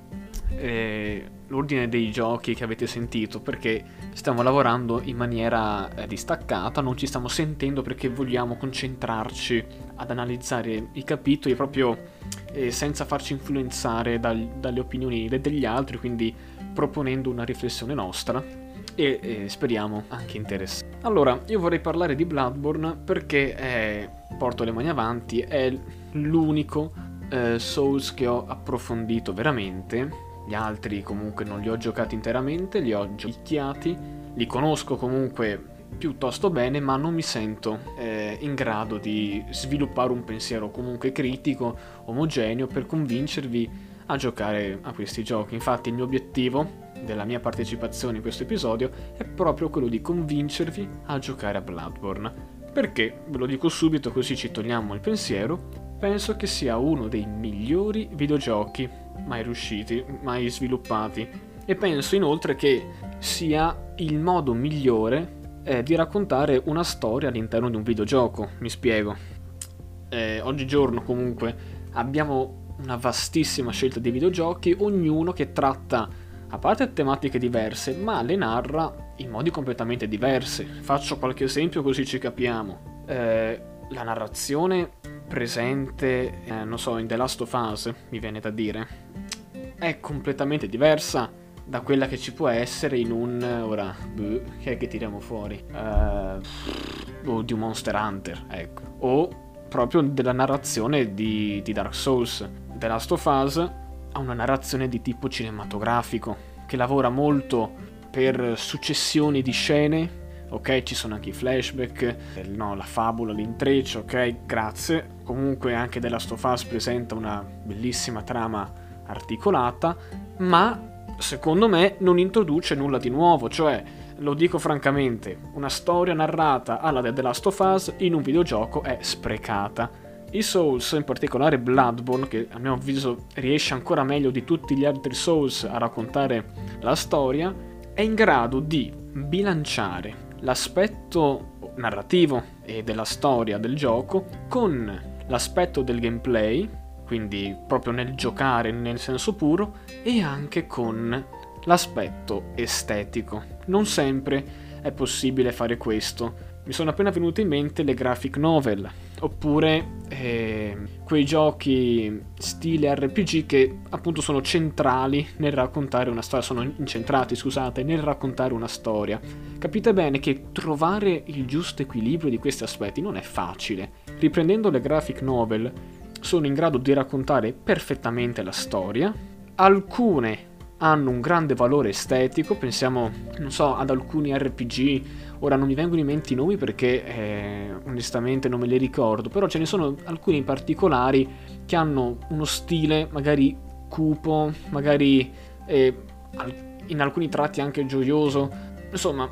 B: eh, l'ordine dei giochi che avete sentito, perché stiamo lavorando in maniera eh, distaccata, non ci stiamo sentendo perché vogliamo concentrarci ad analizzare i capitoli proprio eh, senza farci influenzare dal, dalle opinioni degli altri, quindi proponendo una riflessione nostra e eh, speriamo anche interessante. Allora, io vorrei parlare di Bloodborne perché è, porto le mani avanti, è l'unico eh, Souls che ho approfondito veramente. Gli altri comunque non li ho giocati interamente, li ho giochicchiati, li conosco comunque piuttosto bene, ma non mi sento eh, in grado di sviluppare un pensiero comunque critico, omogeneo, per convincervi a giocare a questi giochi. Infatti il mio obiettivo della mia partecipazione in questo episodio è proprio quello di convincervi a giocare a Bloodborne. Perché, ve lo dico subito così ci togliamo il pensiero, penso che sia uno dei migliori videogiochi mai riusciti, mai sviluppati. E penso inoltre che sia il modo migliore è di raccontare una storia all'interno di un videogioco, mi spiego. Eh, oggigiorno comunque abbiamo una vastissima scelta di videogiochi, ognuno che tratta, a parte tematiche diverse, ma le narra in modi completamente diversi. Faccio qualche esempio così ci capiamo. Eh, la narrazione presente, eh, non so, in The Last of Us, mi viene da dire, è completamente diversa da quella che ci può essere in un ora buh, che è che tiriamo fuori uh, o di un Monster Hunter ecco o proprio della narrazione di, di Dark Souls The Last of Us ha una narrazione di tipo cinematografico che lavora molto per successioni di scene ok? Ci sono anche i flashback no, la fabula l'intreccio ok? Grazie. Comunque anche The Last of Us presenta una bellissima trama articolata ma secondo me non introduce nulla di nuovo, cioè, lo dico francamente, una storia narrata alla The Last of Us in un videogioco è sprecata. I Souls, in particolare Bloodborne, che a mio avviso riesce ancora meglio di tutti gli altri Souls a raccontare la storia, è in grado di bilanciare l'aspetto narrativo e della storia del gioco con l'aspetto del gameplay quindi proprio nel giocare nel senso puro, e anche con l'aspetto estetico. Non sempre è possibile fare questo. Mi sono appena venute in mente le graphic novel, oppure eh, quei giochi stile RPG che appunto sono centrali nel raccontare una storia, sono incentrati, scusate, nel raccontare una storia. Capite bene che trovare il giusto equilibrio di questi aspetti non è facile. Riprendendo le graphic novel, sono in grado di raccontare perfettamente la storia, alcune hanno un grande valore estetico, pensiamo, non so, ad alcuni RPG, ora non mi vengono in mente i nomi perché eh, onestamente non me li ricordo, però ce ne sono alcuni in particolari che hanno uno stile magari cupo, magari eh, in alcuni tratti anche gioioso, insomma,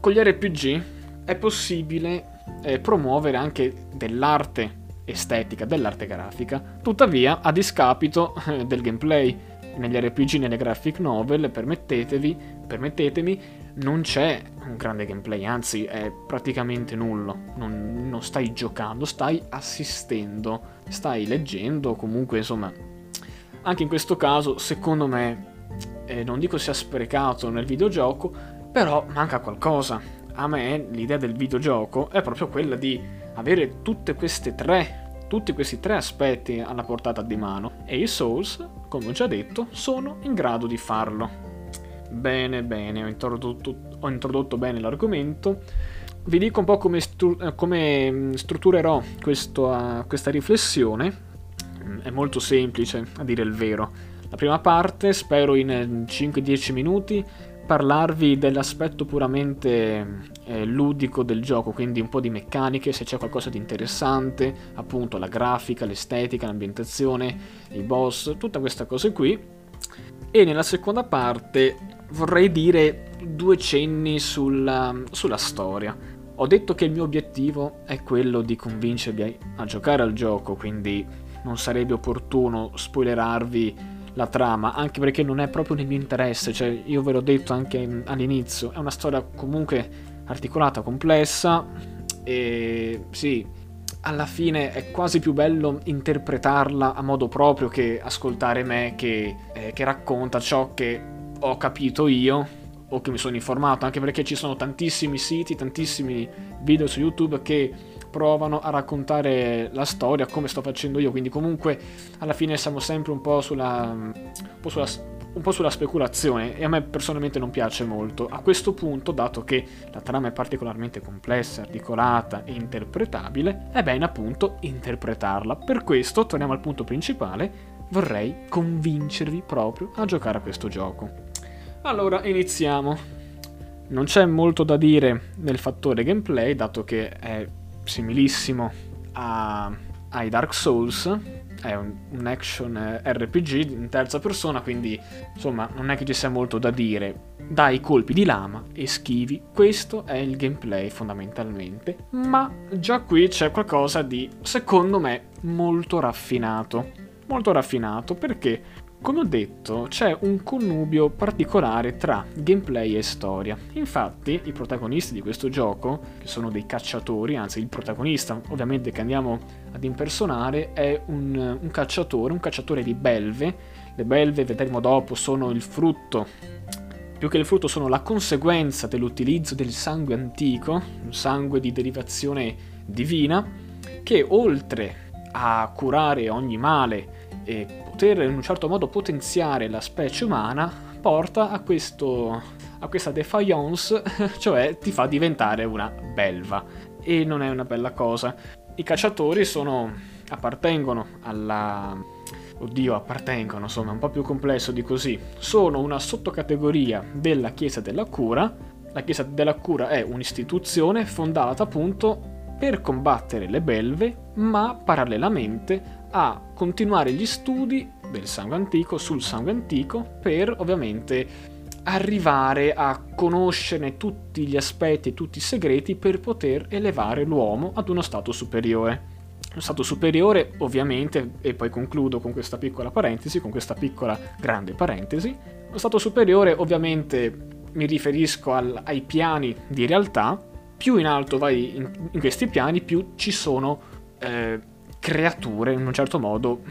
B: con gli RPG è possibile eh, promuovere anche dell'arte estetica dell'arte grafica, tuttavia a discapito eh, del gameplay. Negli RPG, nelle graphic novel, permettetevi, permettetemi, non c'è un grande gameplay, anzi è praticamente nullo. Non, non stai giocando, stai assistendo, stai leggendo, comunque insomma. Anche in questo caso, secondo me, eh, non dico sia sprecato nel videogioco, però manca qualcosa. A me l'idea del videogioco è proprio quella di avere tutte queste tre, tutti questi tre aspetti alla portata di mano e i Souls, come ho già detto, sono in grado di farlo. Bene, bene, ho introdotto, ho introdotto bene l'argomento. vi dico un po' come, stru- come mm, strutturerò questo, uh, questa riflessione. Mm, è molto semplice, a dire il vero. La prima parte, spero in 5-10 minuti, parlarvi dell'aspetto puramente eh, ludico del gioco, quindi un po' di meccaniche, se c'è qualcosa di interessante, appunto la grafica, l'estetica, l'ambientazione, i boss, tutte queste cose qui. E nella seconda parte vorrei dire due cenni sulla, sulla storia. Ho detto che il mio obiettivo è quello di convincervi a giocare al gioco, quindi non sarebbe opportuno spoilerarvi la trama, anche perché non è proprio nel mio interesse, cioè io ve l'ho detto anche all'inizio, è una storia comunque articolata, complessa e sì, alla fine è quasi più bello interpretarla a modo proprio che ascoltare me che, eh, che racconta ciò che ho capito io o che mi sono informato, anche perché ci sono tantissimi siti, tantissimi video su YouTube che provano a raccontare la storia come sto facendo io, quindi comunque alla fine siamo sempre un po' sulla, un po sulla, un po sulla speculazione e a me personalmente non piace molto. A questo punto, dato che la trama è particolarmente complessa, articolata e interpretabile, è bene appunto interpretarla. Per questo, torniamo al punto principale, vorrei convincervi proprio a giocare a questo gioco. Allora, iniziamo. Non c'è molto da dire nel fattore gameplay, dato che è similissimo a, ai Dark Souls, è un, un, action RPG in terza persona, quindi insomma non è che ci sia molto da dire. Dai colpi di lama e schivi, questo è il gameplay fondamentalmente, ma già qui c'è qualcosa di, secondo me, molto raffinato. Molto raffinato perché come ho detto, c'è un connubio particolare tra gameplay e storia. Infatti, i protagonisti di questo gioco, che sono dei cacciatori, anzi il protagonista ovviamente che andiamo ad impersonare, è un, un cacciatore, un cacciatore di belve. Le belve, vedremo dopo, sono il frutto, più che il frutto sono la conseguenza dell'utilizzo del sangue antico, un sangue di derivazione divina, che oltre a curare ogni male e poter in un certo modo potenziare la specie umana porta a, questo, a questa defiance, cioè ti fa diventare una belva. E non è una bella cosa. I cacciatori sono, appartengono alla... Oddio, appartengono, insomma, è un po' più complesso di così. Sono una sottocategoria della Chiesa della Cura. La Chiesa della Cura è un'istituzione fondata appunto per combattere le belve, ma parallelamente a continuare gli studi del sangue antico sul sangue antico per ovviamente arrivare a conoscerne tutti gli aspetti e tutti i segreti per poter elevare l'uomo ad uno stato superiore. Lo stato superiore, ovviamente, e poi concludo con questa piccola parentesi, con questa piccola grande parentesi, lo stato superiore ovviamente mi riferisco al, ai piani di realtà, più in alto vai in, in questi piani, più ci sono eh, creature in un certo modo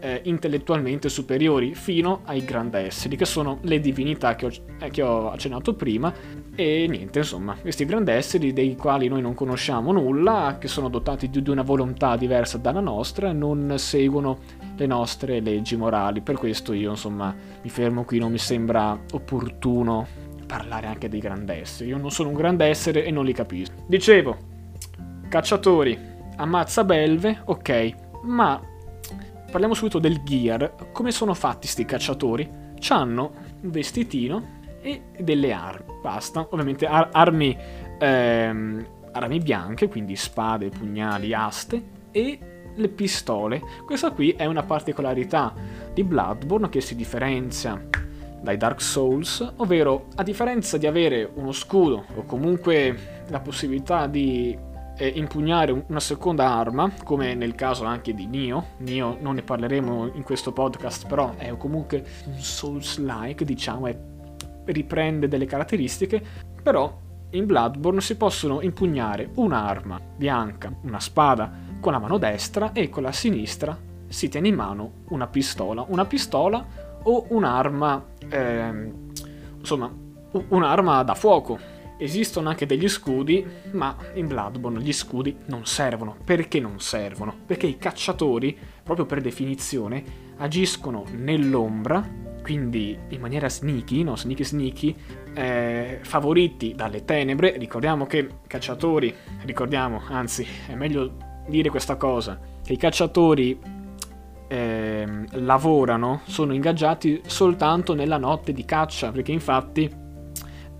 B: eh, intellettualmente superiori fino ai grandesseri, che sono le divinità che ho, eh, che ho, accennato prima. E niente, insomma, questi grandesseri dei quali noi non conosciamo nulla, che sono dotati di, di una volontà diversa dalla nostra, non seguono le nostre leggi morali. Per questo io, insomma, mi fermo qui, non mi sembra opportuno parlare anche dei grandesseri. Io non sono un grandessere e non li capisco. Dicevo, cacciatori ammazza belve, ok, ma parliamo subito del gear. Come sono fatti sti cacciatori? C'hanno un vestitino e delle armi. Basta, ovviamente ar- armi, ehm, armi bianche, quindi spade, pugnali, aste e le pistole. Questa qui è una particolarità di Bloodborne che si differenzia dai Dark Souls, ovvero a differenza di avere uno scudo o comunque la possibilità di eh, impugnare una seconda arma, come nel caso anche di Nio. Nio non ne parleremo in questo podcast, però è comunque un Souls-like, diciamo, e riprende delle caratteristiche, però in Bloodborne si possono impugnare un'arma bianca, una spada con la mano destra e con la sinistra si tiene in mano una pistola, una pistola o un'arma, eh, insomma, un'arma da fuoco, Esistono anche degli scudi, ma in Bloodborne gli scudi non servono. Perché non servono? Perché i cacciatori, proprio per definizione, agiscono nell'ombra quindi in maniera sneaky, no? Sneaky sneaky, eh, favoriti dalle tenebre. Ricordiamo che cacciatori, ricordiamo, anzi, è meglio dire questa cosa, che i cacciatori eh, lavorano, sono ingaggiati soltanto nella notte di caccia, perché infatti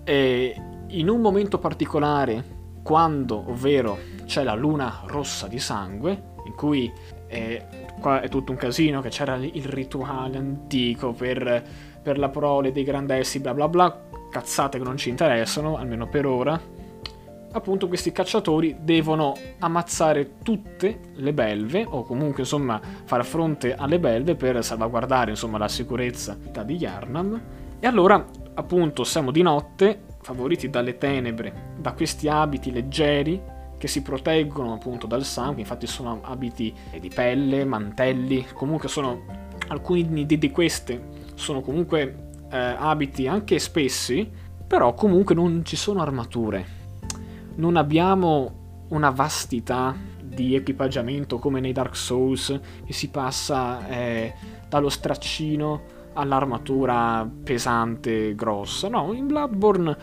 B: eh, in un momento particolare, quando, ovvero, c'è la luna rossa di sangue, in cui eh, qua è tutto un casino, che c'era il rituale antico per, per la prole dei grandessi, bla bla bla, cazzate che non ci interessano, almeno per ora. Appunto questi cacciatori devono ammazzare tutte le belve o comunque insomma far fronte alle belve per salvaguardare insomma la sicurezza di Yarnam. E allora appunto siamo di notte, favoriti dalle tenebre, da questi abiti leggeri che si proteggono appunto dal sangue, infatti sono abiti di pelle, mantelli, comunque sono alcuni di, queste sono comunque eh, abiti anche spessi, però comunque non ci sono armature. Non abbiamo una vastità di equipaggiamento come nei Dark Souls che si passa eh, dallo straccino all'armatura pesante grossa. No, in Bloodborne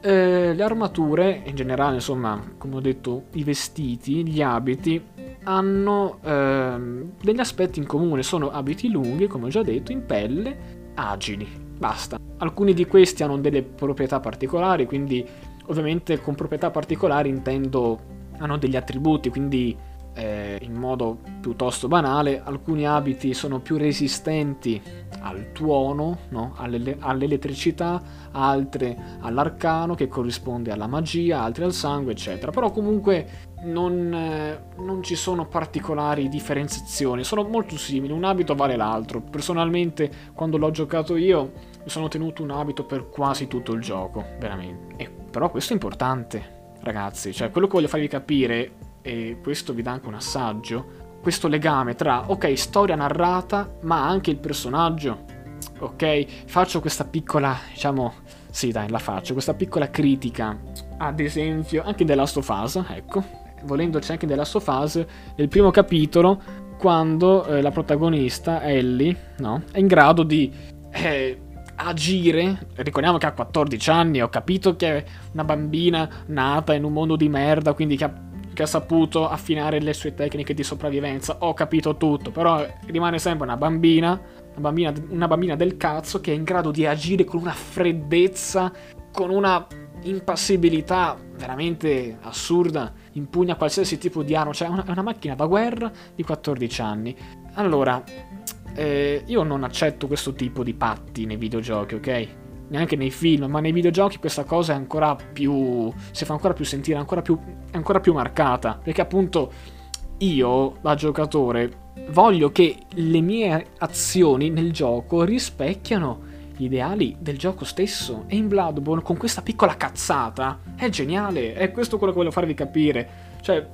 B: eh, le armature, in generale, insomma, come ho detto, i vestiti, gli abiti, hanno eh, degli aspetti in comune. Sono abiti lunghi, come ho già detto, in pelle, agili. Basta. Alcuni di questi hanno delle proprietà particolari, quindi ovviamente con proprietà particolari intendo hanno degli attributi, quindi eh, in modo piuttosto banale, alcuni abiti sono più resistenti al tuono, no? Alle, all'elettricità, altre all'arcano che corrisponde alla magia, altri al sangue, eccetera. Però comunque non, eh, non, ci sono particolari differenziazioni, sono molto simili, un abito vale l'altro. Personalmente, quando l'ho giocato io, mi sono tenuto un abito per quasi tutto il gioco, veramente. E, però questo è importante, ragazzi, cioè quello che voglio farvi capire e questo vi dà anche un assaggio, questo legame tra, ok, storia narrata, ma anche il personaggio. Ok, faccio questa piccola, diciamo, sì dai, la faccio, questa piccola critica, ad esempio, anche della Us, ecco, volendoci anche della Us, nel primo capitolo, quando eh, la protagonista, Ellie, no, è in grado di... Eh, agire. Ricordiamo che ha 14 anni, ho capito che è una bambina nata in un mondo di merda, quindi che ha che ha saputo affinare le sue tecniche di sopravvivenza. Ho capito tutto, però rimane sempre una bambina, una bambina, una bambina del cazzo che è in grado di agire con una freddezza, con una impassibilità veramente assurda, impugna qualsiasi tipo di arma, cioè è una, una macchina da guerra di 14 anni. Allora, eh, io non accetto questo tipo di patti nei videogiochi, ok? Neanche nei film, ma nei videogiochi questa cosa è ancora più. si fa ancora più sentire, ancora più, è ancora più marcata. Perché appunto io, da giocatore, voglio che le mie azioni nel gioco rispecchiano gli ideali del gioco stesso. E in Bloodborne, con questa piccola cazzata, è geniale. È questo quello che voglio farvi capire. Cioè,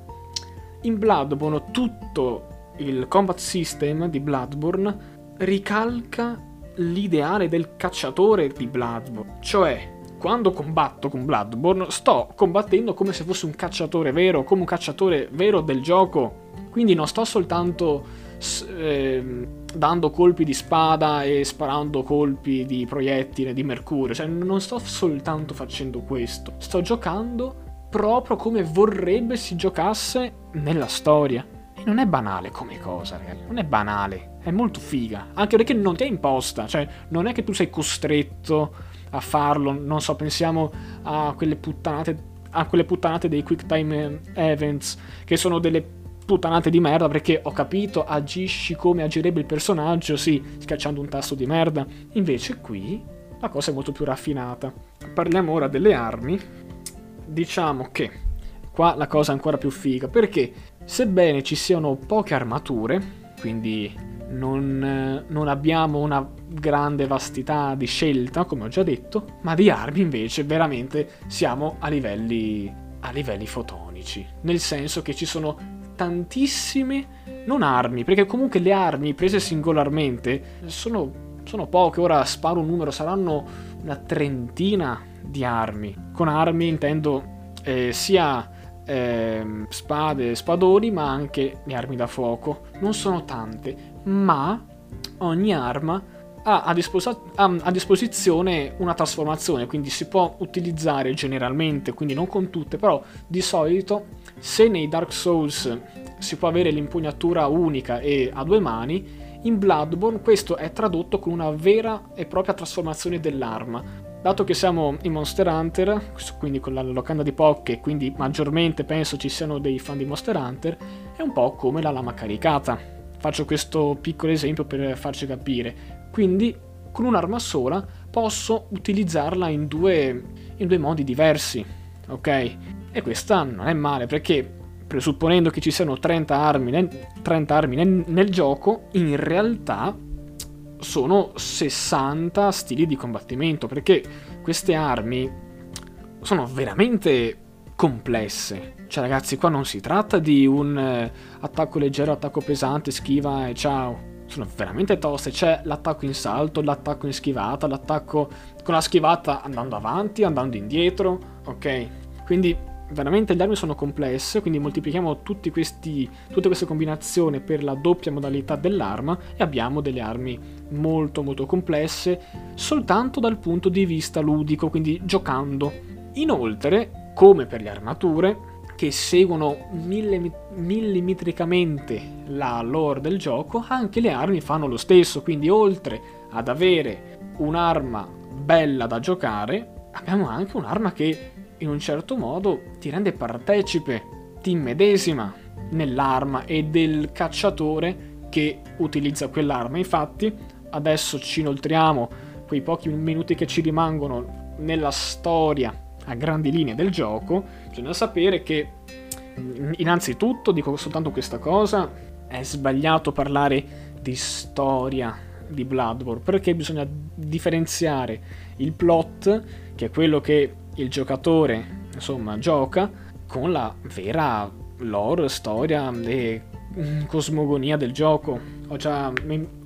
B: in Bloodborne tutto il combat system di Bloodborne ricalca l'ideale del cacciatore di Bloodborne, cioè quando combatto con Bloodborne sto combattendo come se fosse un cacciatore vero, come un cacciatore vero del gioco. Quindi non sto soltanto eh, dando colpi di spada e sparando colpi di proiettile di mercurio, cioè non sto soltanto facendo questo, sto giocando proprio come vorrebbe si giocasse nella storia. E non è banale come cosa, ragazzi, non è banale è molto figa. Anche perché non ti è imposta, cioè non è che tu sei costretto a farlo. Non so, pensiamo a quelle puttanate, a quelle puttanate dei quick time events, che sono delle puttanate di merda perché ho capito, agisci come agirebbe il personaggio, sì, schiacciando un tasto di merda. Invece qui la cosa è molto più raffinata. Parliamo ora delle armi. Diciamo che qua la cosa è ancora più figa perché sebbene ci siano poche armature, quindi non, non, abbiamo una grande vastità di scelta, come ho già detto, ma di armi invece veramente siamo a livelli, a livelli fotonici, nel senso che ci sono tantissime, non armi, perché comunque le armi prese singolarmente sono, sono poche, ora sparo un numero, saranno una trentina di armi, con armi intendo eh, sia eh, spade, spadoni, ma anche le armi da fuoco. Non sono tante, ma ogni arma ha a, disposa- ha a, disposizione una trasformazione, quindi si può utilizzare generalmente, quindi non con tutte, però di solito se nei Dark Souls si può avere l'impugnatura unica e a due mani, in Bloodborne questo è tradotto con una vera e propria trasformazione dell'arma. Dato che siamo in Monster Hunter, quindi con la locanda di Pokke, quindi maggiormente penso ci siano dei fan di Monster Hunter, è un po' come la lama caricata. Faccio questo piccolo esempio per farci capire. Quindi con un'arma sola posso utilizzarla in due, in due modi diversi, ok? E questa non è male perché presupponendo che ci siano 30 armi nel, 30 armi nel, nel gioco, in realtà sono 60 stili di combattimento, perché queste armi sono veramente complesse. Cioè ragazzi, qua non si tratta di un eh, attacco leggero, attacco pesante, schiva e ciao. Sono veramente toste. C'è l'attacco in salto, l'attacco in schivata, l'attacco con la schivata andando avanti, andando indietro. Ok? Quindi veramente le armi sono complesse, quindi moltiplichiamo questi, tutte queste combinazioni per la doppia modalità dell'arma e abbiamo delle armi molto molto complesse soltanto dal punto di vista ludico, quindi giocando. Inoltre, come per le armature, che seguono millimetricamente la lore del gioco, anche le armi fanno lo stesso, quindi oltre ad avere un'arma bella da giocare, abbiamo anche un'arma che in un certo modo ti rende partecipe, ti immedesima nell'arma e del cacciatore che utilizza quell'arma. Infatti, adesso ci inoltriamo quei pochi minuti che ci rimangono nella storia a grandi linee del gioco. Bisogna sapere che, innanzitutto, dico soltanto questa cosa, è sbagliato parlare di storia di Bloodborne perché bisogna differenziare il plot, che è quello che il giocatore insomma gioca con la vera lore, storia e mm, cosmogonia del gioco. Ho già,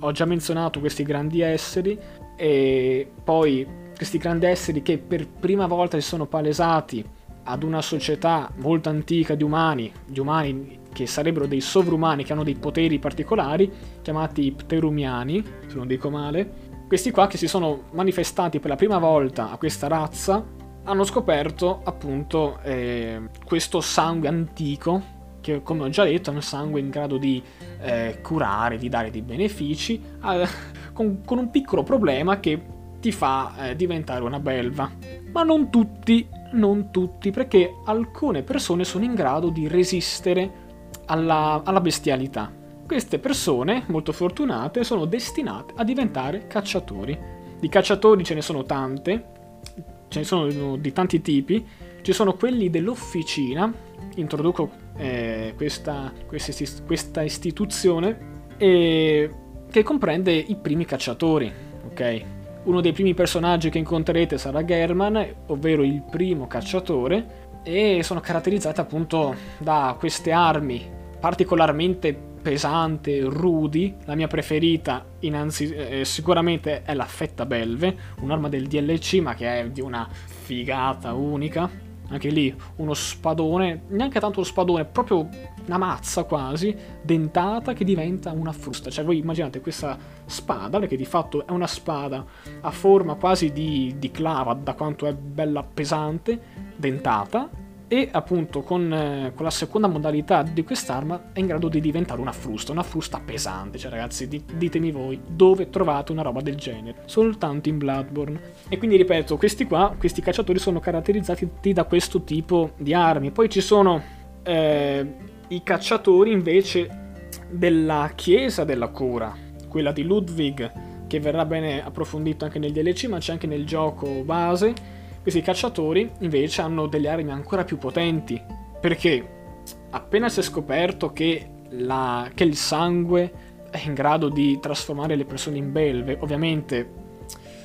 B: ho già menzionato questi grandi esseri e poi questi grandi esseri che per prima volta si sono palesati ad una società molto antica di umani, di umani che sarebbero dei sovrumani che hanno dei poteri particolari, chiamati Pterumiani, se non dico male. Questi qua che si sono manifestati per la prima volta a questa razza hanno scoperto appunto eh, questo sangue antico che come ho già detto è un sangue in grado di eh, curare, di dare dei benefici, eh, con, con, un piccolo problema che ti fa eh, diventare una belva. Ma non tutti, non tutti, perché alcune persone sono in grado di resistere alla, alla bestialità. Queste persone, molto fortunate, sono destinate a diventare cacciatori. Di cacciatori ce ne sono tante, ce ne sono di tanti tipi, ci sono quelli dell'officina, introduco eh, questa, questa, istituzione, eh, che comprende i primi cacciatori, ok? Uno dei primi personaggi che incontrerete sarà German, ovvero il primo cacciatore, e sono caratterizzate appunto da queste armi particolarmente pesante, rudi. La mia preferita innanzi, eh, sicuramente è la Fetta Belve, un'arma del DLC ma che è di una figata unica. Anche lì uno spadone, neanche tanto lo spadone, proprio una mazza quasi, dentata che diventa una frusta. Cioè voi immaginate questa spada, che di fatto è una spada a forma quasi di, di clava, da quanto è bella pesante, dentata, e appunto con, eh, con, la seconda modalità di quest'arma è in grado di diventare una frusta, una frusta pesante, cioè ragazzi di, ditemi voi dove trovate una roba del genere, soltanto in Bloodborne. E quindi ripeto, questi qua, questi cacciatori sono caratterizzati da questo tipo di armi, poi ci sono eh, i cacciatori invece della chiesa della cura, quella di Ludwig che verrà bene approfondito anche nel DLC ma c'è anche nel gioco base questi cacciatori invece hanno delle armi ancora più potenti, perché appena si è scoperto che, la, che il sangue è in grado di trasformare le persone in belve, ovviamente,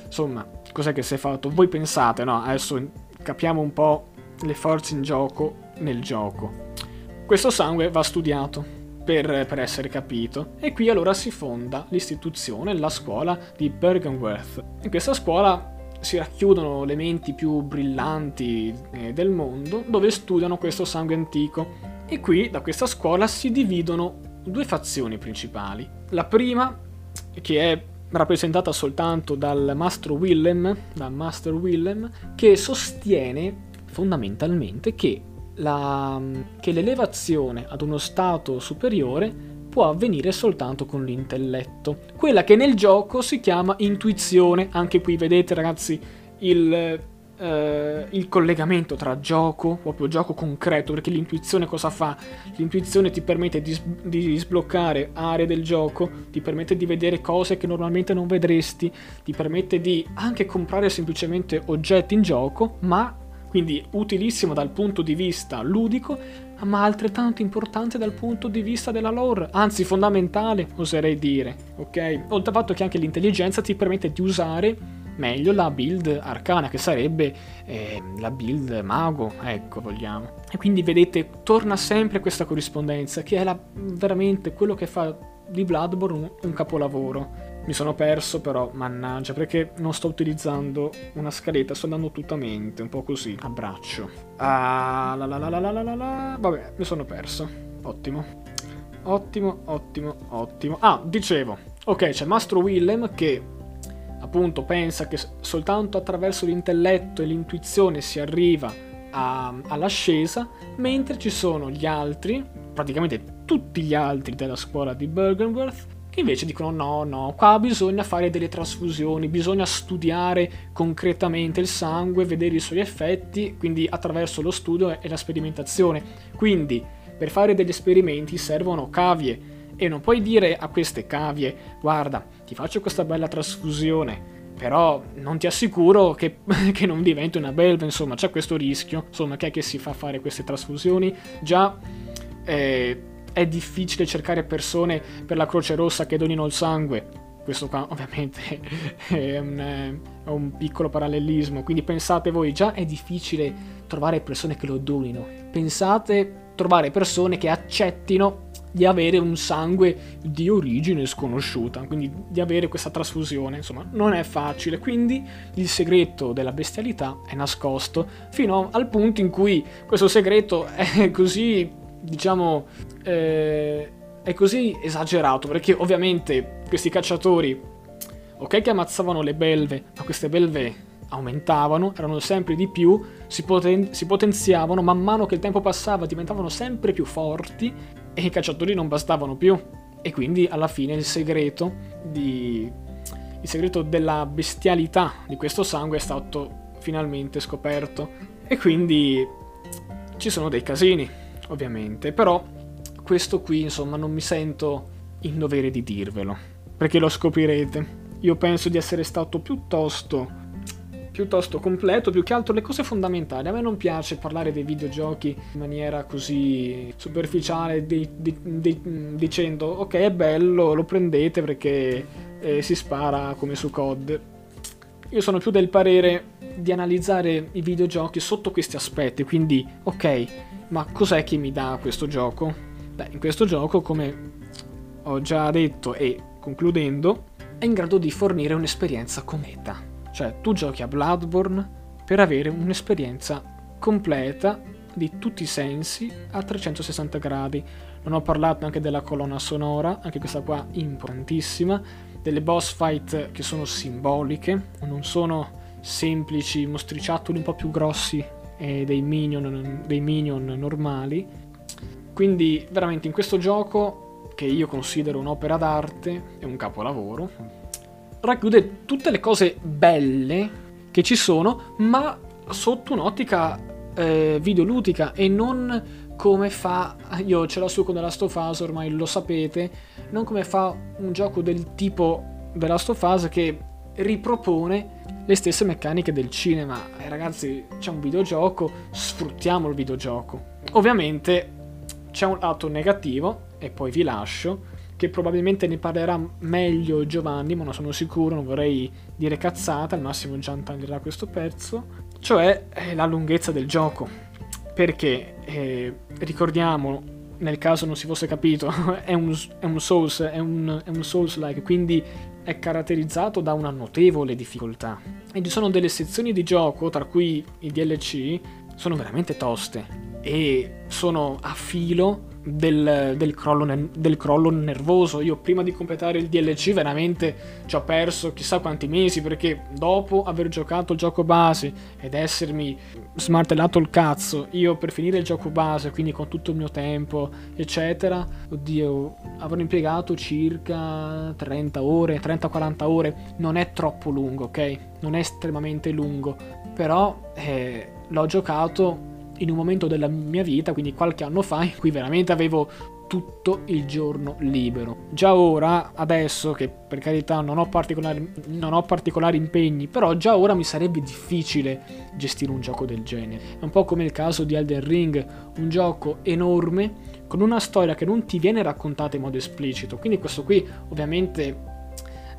B: insomma, cos'è che si è fatto? Voi pensate, no? Adesso capiamo un po' le forze in gioco nel gioco. Questo sangue va studiato per, per, essere capito. E qui allora si fonda l'istituzione, la scuola di Bergenworth. In questa scuola si racchiudono le menti più brillanti eh, del mondo dove studiano questo sangue antico. E qui da questa scuola si dividono due fazioni principali. La prima, che è rappresentata soltanto dal Master Willem, dal Master Willem che sostiene fondamentalmente che, la, che l'elevazione ad uno stato superiore può avvenire soltanto con l'intelletto. Quella che nel gioco si chiama intuizione. Anche qui vedete ragazzi il Uh, il collegamento tra gioco, proprio gioco concreto, perché l'intuizione cosa fa? L'intuizione ti permette di, di, sbloccare aree del gioco, ti permette di vedere cose che normalmente non vedresti, ti permette di anche comprare semplicemente oggetti in gioco, ma quindi utilissimo dal punto di vista ludico, ma altrettanto importante dal punto di vista della lore, anzi fondamentale, oserei dire, ok? Oltre al fatto che anche l'intelligenza ti permette di usare meglio la build arcana, che sarebbe eh, la build mago, ecco, vogliamo. E quindi vedete, torna sempre questa corrispondenza, che è la, veramente quello che fa di Bloodborne un, un capolavoro. Mi sono perso però, mannaggia, perché non sto utilizzando una scaletta, sto andando tutta mente, un po' così, a braccio. Ah, la la la la la la la Vabbè, mi sono perso. Ottimo. Ottimo, ottimo, ottimo. Ah, dicevo. Ok, c'è Mastro Willem che appunto pensa che soltanto attraverso l'intelletto e l'intuizione si arriva a, all'ascesa, mentre ci sono gli altri, praticamente tutti gli altri della scuola di Bergenworth, che invece dicono no, no, qua bisogna fare delle trasfusioni, bisogna studiare concretamente il sangue, vedere i suoi effetti, quindi attraverso lo studio e la sperimentazione. Quindi per fare degli esperimenti servono cavie e non puoi dire a queste cavie, guarda, ti faccio questa bella trasfusione, però non ti assicuro che, che non diventi una belva, insomma, c'è questo rischio, insomma, che è che si fa fare queste trasfusioni? Già eh, è difficile cercare persone per la Croce Rossa che donino il sangue, questo qua ovviamente è un, è un, piccolo parallelismo, quindi pensate voi, già è difficile trovare persone che lo donino, pensate trovare persone che accettino di avere un sangue di origine sconosciuta, quindi di avere questa trasfusione, insomma, non è facile, quindi il segreto della bestialità è nascosto fino al punto in cui questo segreto è così, diciamo, eh, è così esagerato, perché ovviamente questi cacciatori, ok che ammazzavano le belve, ma queste belve aumentavano, erano sempre di più, si, poten- si, potenziavano, man mano che il tempo passava diventavano sempre più forti e i cacciatori non bastavano più. E quindi alla fine il segreto, di... il segreto della bestialità di questo sangue è stato finalmente scoperto. E quindi ci sono dei casini, ovviamente. Però questo qui, insomma, non mi sento in dovere di dirvelo. Perché lo scoprirete. Io penso di essere stato piuttosto piuttosto completo, più che altro le cose fondamentali. A me non piace parlare dei videogiochi in maniera così superficiale, di, di, di, dicendo ok è bello, lo prendete perché eh, si spara come su COD. Io sono più del parere di analizzare i videogiochi sotto questi aspetti, quindi ok, ma cos'è che mi dà questo gioco? Beh, in questo gioco, come ho già detto e concludendo, è in grado di fornire un'esperienza cometa cioè tu giochi a Bloodborne per avere un'esperienza completa di tutti i sensi a 360 gradi. Non ho parlato anche della colonna sonora, anche questa qua importantissima, delle boss fight che sono simboliche, non sono semplici mostriciattoli un po' più grossi eh, dei, minion, dei minion normali. Quindi veramente in questo gioco, che io considero un'opera d'arte, è un capolavoro, racchiude tutte le cose belle che ci sono, ma sotto un'ottica eh, videoludica e non come fa, io ce l'ho su con The Last of Us, ormai lo sapete, non come fa un gioco del tipo The Last of Us che ripropone le stesse meccaniche del cinema. Eh, ragazzi, c'è un videogioco, sfruttiamo il videogioco. Ovviamente c'è un lato negativo, e poi vi lascio, che probabilmente ne parlerà meglio Giovanni, ma non sono sicuro, non vorrei dire cazzata, al massimo Gian taglierà questo pezzo, cioè eh, la lunghezza del gioco. Perché, eh, ricordiamo, nel caso non si fosse capito, è un, è un Souls, è un, è un Souls-like, quindi è caratterizzato da una notevole difficoltà. E ci sono delle sezioni di gioco, tra cui i DLC, sono veramente toste e sono a filo del, del, crollo del, crollo nervoso. Io prima di completare il DLC veramente ci ho perso chissà quanti mesi perché dopo aver giocato il gioco base ed essermi smartellato il cazzo, io per finire il gioco base, quindi con tutto il mio tempo, eccetera, oddio, avrò impiegato circa 30 ore, 30-40 ore. Non è troppo lungo, ok? Non è estremamente lungo, però eh, l'ho giocato in un momento della mia vita, quindi qualche anno fa, in cui veramente avevo tutto il giorno libero. Già ora, adesso che per carità non ho, particolari, non ho particolari impegni, però già ora mi sarebbe difficile gestire un gioco del genere. È un po' come il caso di Elden Ring, un gioco enorme con una storia che non ti viene raccontata in modo esplicito. Quindi questo qui ovviamente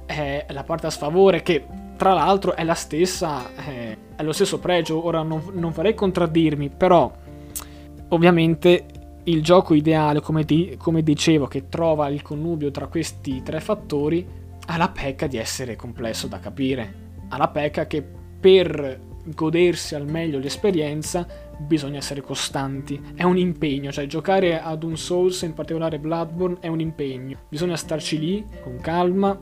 B: è la parte a sfavore che tra l'altro è la stessa, eh, è lo stesso pregio, ora non, non farei contraddirmi, però ovviamente il gioco ideale, come, di, come, dicevo, che trova il connubio tra questi tre fattori, ha la pecca di essere complesso da capire. Ha la pecca che per godersi al meglio l'esperienza bisogna essere costanti. È un impegno, cioè giocare ad un Souls, in particolare Bloodborne, è un impegno. Bisogna starci lì, con calma,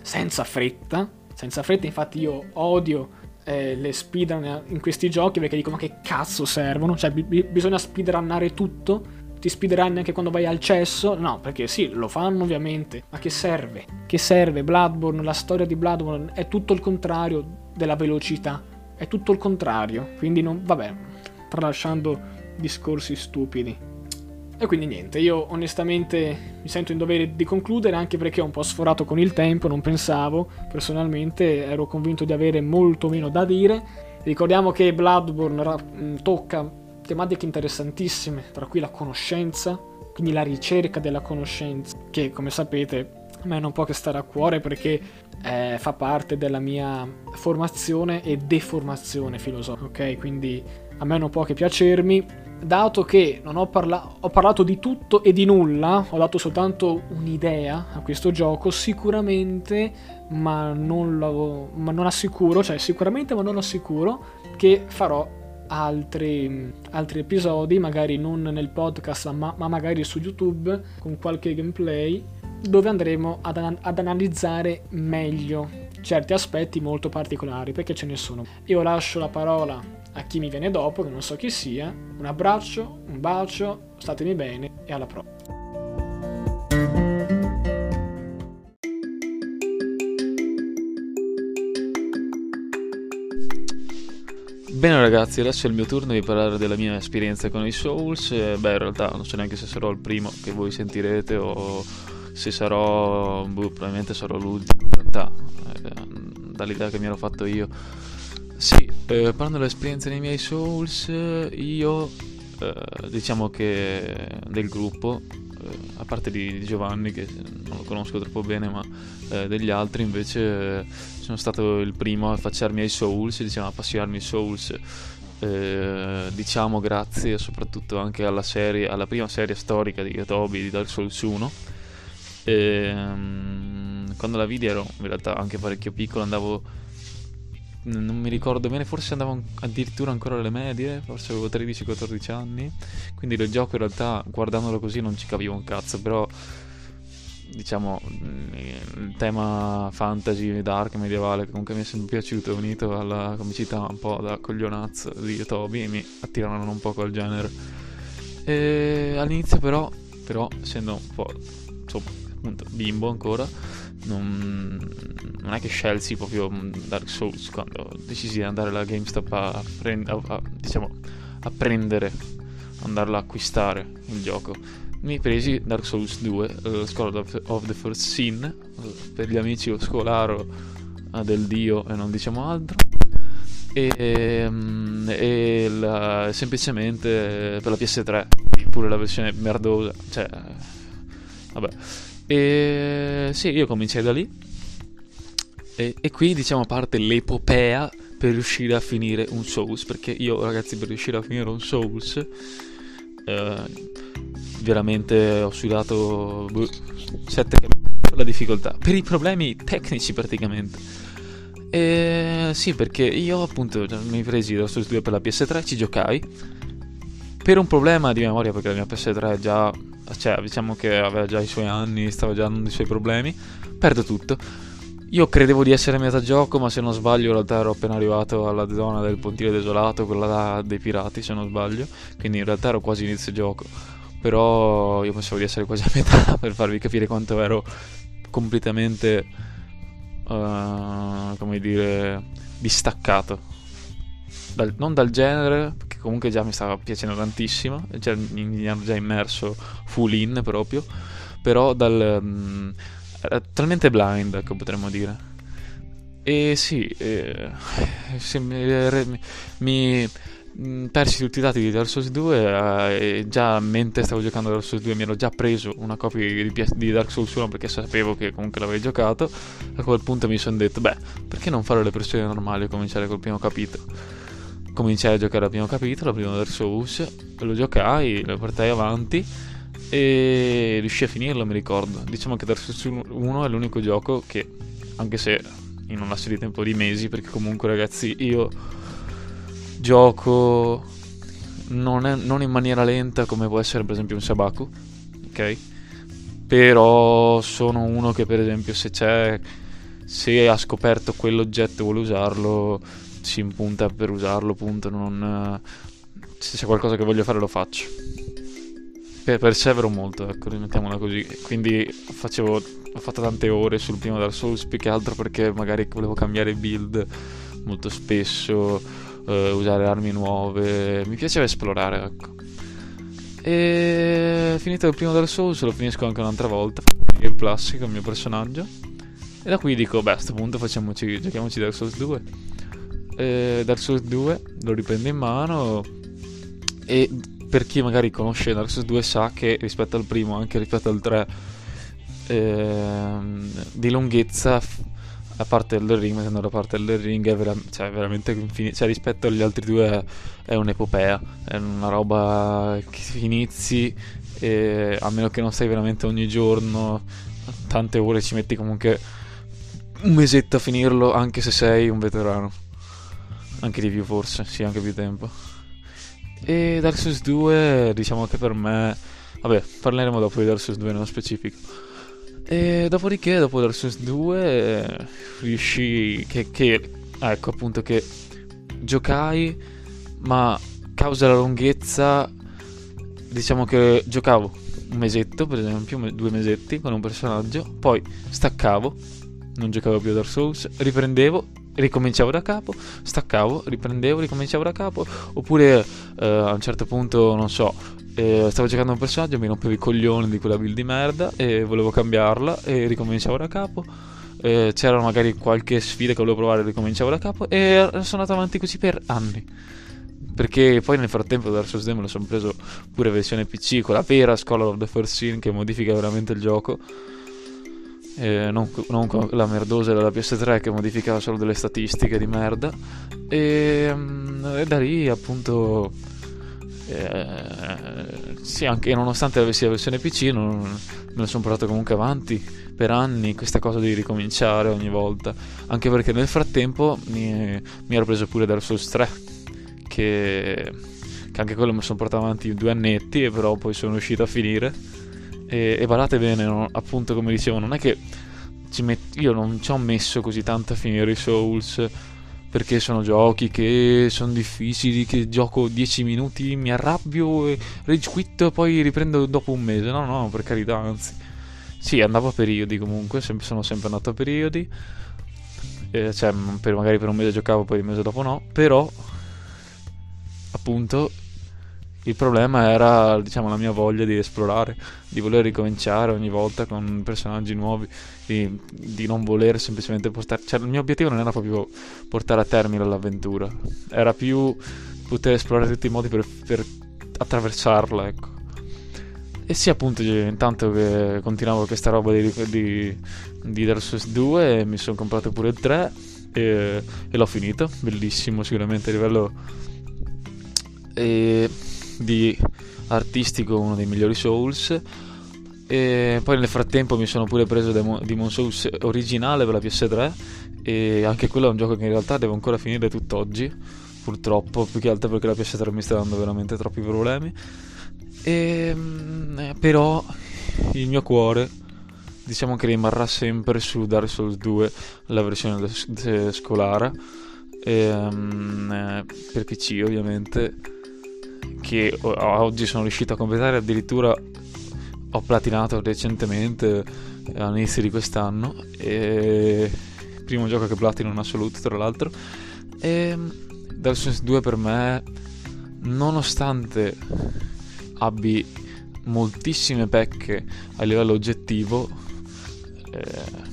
B: senza fretta. Senza fretta, infatti io odio eh, le speedrun in questi giochi perché dico ma che cazzo servono? Cioè b- bisogna speedrunnare tutto? Ti speedrun anche quando vai al cesso? No, perché sì, lo fanno ovviamente, ma che serve? Che serve? Bloodborne, la storia di Bloodborne è tutto il contrario della velocità, è tutto il contrario, quindi non, vabbè, tralasciando discorsi stupidi. E quindi niente, io onestamente mi sento in dovere di concludere anche perché ho un po' sforato con il tempo, non pensavo, personalmente ero convinto di avere molto meno da dire. Ricordiamo che Bloodborne ra- tocca tematiche interessantissime, tra cui la conoscenza, quindi la ricerca della conoscenza, che come sapete a me non può che stare a cuore perché eh, fa parte della mia formazione e deformazione filosofica, ok? Quindi a me non può che piacermi dato che non ho, parla- ho, parlato di tutto e di nulla, ho dato soltanto un'idea a questo gioco, sicuramente, ma non, lo, ma non assicuro, cioè sicuramente ma non assicuro, che farò altri, altri episodi, magari non nel podcast, ma, ma, magari su YouTube, con qualche gameplay, dove andremo ad, ad analizzare meglio certi aspetti molto particolari, perché ce ne sono. Io lascio la parola a chi mi viene dopo, che non so chi sia, un abbraccio, un bacio, statemi bene e alla prossima.
C: Bene ragazzi, adesso è il mio turno di parlare della mia esperienza con i Souls. Eh, beh, in realtà non so neanche se sarò il primo che voi sentirete o se sarò, boh, probabilmente sarò l'ultimo in realtà, eh, dall'idea che mi ero fatto io. Sì, eh, parlando dell'esperienza dei miei Souls, io eh, diciamo che del gruppo, a parte di, Giovanni che non lo conosco troppo bene, ma eh, degli altri invece eh, sono stato il primo a facciarmi ai Souls, diciamo a appassionarmi ai Souls. Eh, diciamo grazie soprattutto anche alla serie, alla prima serie storica di Toby di Dark Souls 1. E, um, quando la vidi ero in realtà anche parecchio piccolo, andavo non mi ricordo bene, forse andavo addirittura ancora alle medie, forse avevo 13-14 anni, quindi il gioco in realtà guardandolo così non ci capivo un cazzo, però diciamo il tema fantasy, dark, medievale comunque mi è sempre piaciuto, unito alla comicità un po' da coglionazzo di Toby, mi attiravano un po' quel genere. E all'inizio però, però essendo un po' insomma, appunto bimbo ancora, non, non, è che scelsi proprio Dark Souls quando decisi di andare alla GameStop a, prend- a, a, diciamo, a prendere, andarla a acquistare il gioco. Mi presi Dark Souls 2, uh, Scholar of, of, the First Sin, uh, per gli amici o scolaro uh, del dio e non diciamo altro. E, um, e la, semplicemente per la PS3, pure la versione merdosa, cioè, vabbè. E sì, io cominciai da lì. E, e, qui diciamo parte l'epopea per riuscire a finire un Souls. Perché io, ragazzi, per riuscire a finire un Souls, eh, veramente ho sudato 7 boh, la difficoltà. Per i problemi tecnici, praticamente. E sì, perché io appunto mi presi lo Souls 2 per la PS3, ci giocai per un problema di memoria, perché la mia PS3 già, cioè, diciamo che aveva già i suoi anni, stava già dando i suoi problemi, perdo tutto. Io credevo di essere a metà gioco, ma se non sbaglio in realtà ero appena arrivato alla zona del pontile desolato, quella dei pirati se non sbaglio, quindi in realtà ero quasi inizio gioco. Però io pensavo di essere quasi a metà per farvi capire quanto ero completamente, uh, come dire, distaccato. Dal, non dal genere, che comunque già mi stava piacendo tantissimo, già, mi ero già immerso full in proprio, però dal... Um, era talmente blind, ecco, potremmo dire. E sì, eh, mi, mi, Mm, persi tutti i dati di Dark Souls 2 eh, già mentre stavo giocando Dark Souls 2 mi ero già preso una copia di, di, Dark Souls 1 perché sapevo che comunque l'avevi giocato a quel punto mi sono detto beh perché non fare le pressioni normali e cominciare col primo capitolo cominciai a giocare al primo capitolo, al primo Souls lo giocai, lo portai avanti e riuscii a finirlo mi ricordo diciamo che Souls 1 è l'unico gioco che anche se in una serie di tempo di mesi perché comunque ragazzi io gioco non, è, non, in maniera lenta come può essere per esempio un Sabaku, ok? Però sono uno che per esempio se c'è, se ha scoperto quell'oggetto e vuole usarlo, si impunta per usarlo, punto, non, se c'è qualcosa che voglio fare lo faccio. persevero molto, ecco, rimettiamola così. Quindi facevo, ho fatto tante ore sul primo Dark Souls più che altro perché magari volevo cambiare build molto spesso uh, usare armi nuove, mi piaceva esplorare, ecco. E finito il primo Dark Souls lo finisco anche un'altra volta, il classico, il mio personaggio. E da qui dico, beh a questo punto facciamoci, giochiamoci Dark Souls 2. E Dark Souls 2 lo riprendo in mano e per chi magari conosce Dark Souls 2 sa che rispetto al primo, anche rispetto al 3, ehm, di lunghezza la parte del ring, mettendo la parte del ring è vera- cioè, veramente infinita. Cioè, rispetto agli altri due è, un'epopea, è una roba che inizi e a meno che non stai veramente ogni giorno, tante ore ci metti comunque un mesetto a finirlo, anche se sei un veterano. Anche di più forse, sì, anche più tempo. E Dark Souls 2, diciamo che per me... Vabbè, parleremo dopo di Dark Souls 2 nello specifico e dopodiché, dopo Dark Souls 2, riuscì. Che, che, ecco appunto che giocai, ma causa la lunghezza, diciamo che giocavo un mesetto, per esempio, due mesetti con un personaggio, poi staccavo, non giocavo più a Dark Souls, riprendevo, ricominciavo da capo, staccavo, riprendevo, ricominciavo da capo, oppure eh, a un certo punto, non so, eh, stavo giocando un personaggio, mi rompevo i coglioni di quella build di merda e volevo cambiarla e ricominciavo da capo. Eh, c'era magari qualche sfida che volevo provare e ricominciavo da capo e sono andato avanti così per anni. Perché poi nel frattempo Dark Souls 2 me sono preso pure versione PC con la vera Scholar of the First Sin che modifica veramente il gioco. Eh, non, non, con la merdosa della PS3 che modificava solo delle statistiche di merda. E, mm, e da lì appunto eh, sì, anche nonostante avessi la versione PC, non, me la sono portato comunque avanti per anni questa cosa di ricominciare ogni volta. Anche perché nel frattempo mi, mi ero preso pure Dark Souls 3, che, che anche quello mi sono portato avanti due annetti, e però poi sono riuscito a finire. E, e badate bene, no? appunto come dicevo, non è che met- io non ci ho messo così tanto a finire i Souls perché sono giochi che sono difficili, che gioco 10 minuti, mi arrabbio e rage quit poi riprendo dopo un mese. No, no, per carità, anzi. Sì, andavo a periodi comunque, sono sempre andato a periodi. Eh, cioè, per, magari per un mese giocavo, poi il mese dopo no. Però, appunto, il problema era, diciamo, la mia voglia di esplorare, di voler ricominciare ogni volta con personaggi nuovi, di, di non voler semplicemente portare... Cioè, il mio obiettivo non era proprio portare a termine l'avventura, era più poter esplorare tutti i modi per, per attraversarla, ecco. E sì, appunto, intanto che continuavo questa roba di, di, di Dark Souls 2, mi sono comprato pure il 3 e, e l'ho finito. Bellissimo, sicuramente a livello... E di artistico uno dei migliori Souls. E poi nel frattempo mi sono pure preso Demon Souls originale per la PS3 e anche quello è un gioco che in realtà devo ancora finire tutt'oggi purtroppo, più che altro perché la PS3 mi sta dando veramente troppi problemi. E, mm, però il mio cuore diciamo che rimarrà sempre su Dark Souls 2 la versione scolare e, per PC ovviamente che oggi sono riuscito a completare addirittura ho platinato recentemente all'inizio di quest'anno e primo gioco che platino in assoluto tra l'altro. E Dark Souls 2 per me nonostante abbia moltissime pecche a livello oggettivo eh,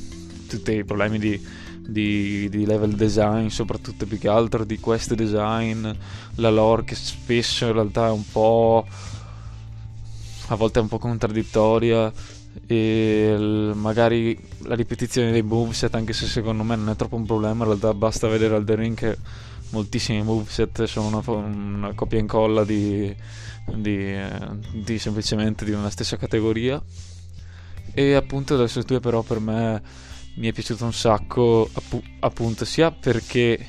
C: tutti i problemi di, di, di, level design soprattutto più che altro di quest design la lore che spesso in realtà è un po' a volte è un po' contraddittoria e magari la ripetizione dei moveset anche se secondo me non è troppo un problema in realtà basta vedere al The Ring che moltissimi moveset sono una, una copia e incolla di, di, di, semplicemente di una stessa categoria. E appunto adesso 2 però per me mi è piaciuto un sacco appu- appunto sia perché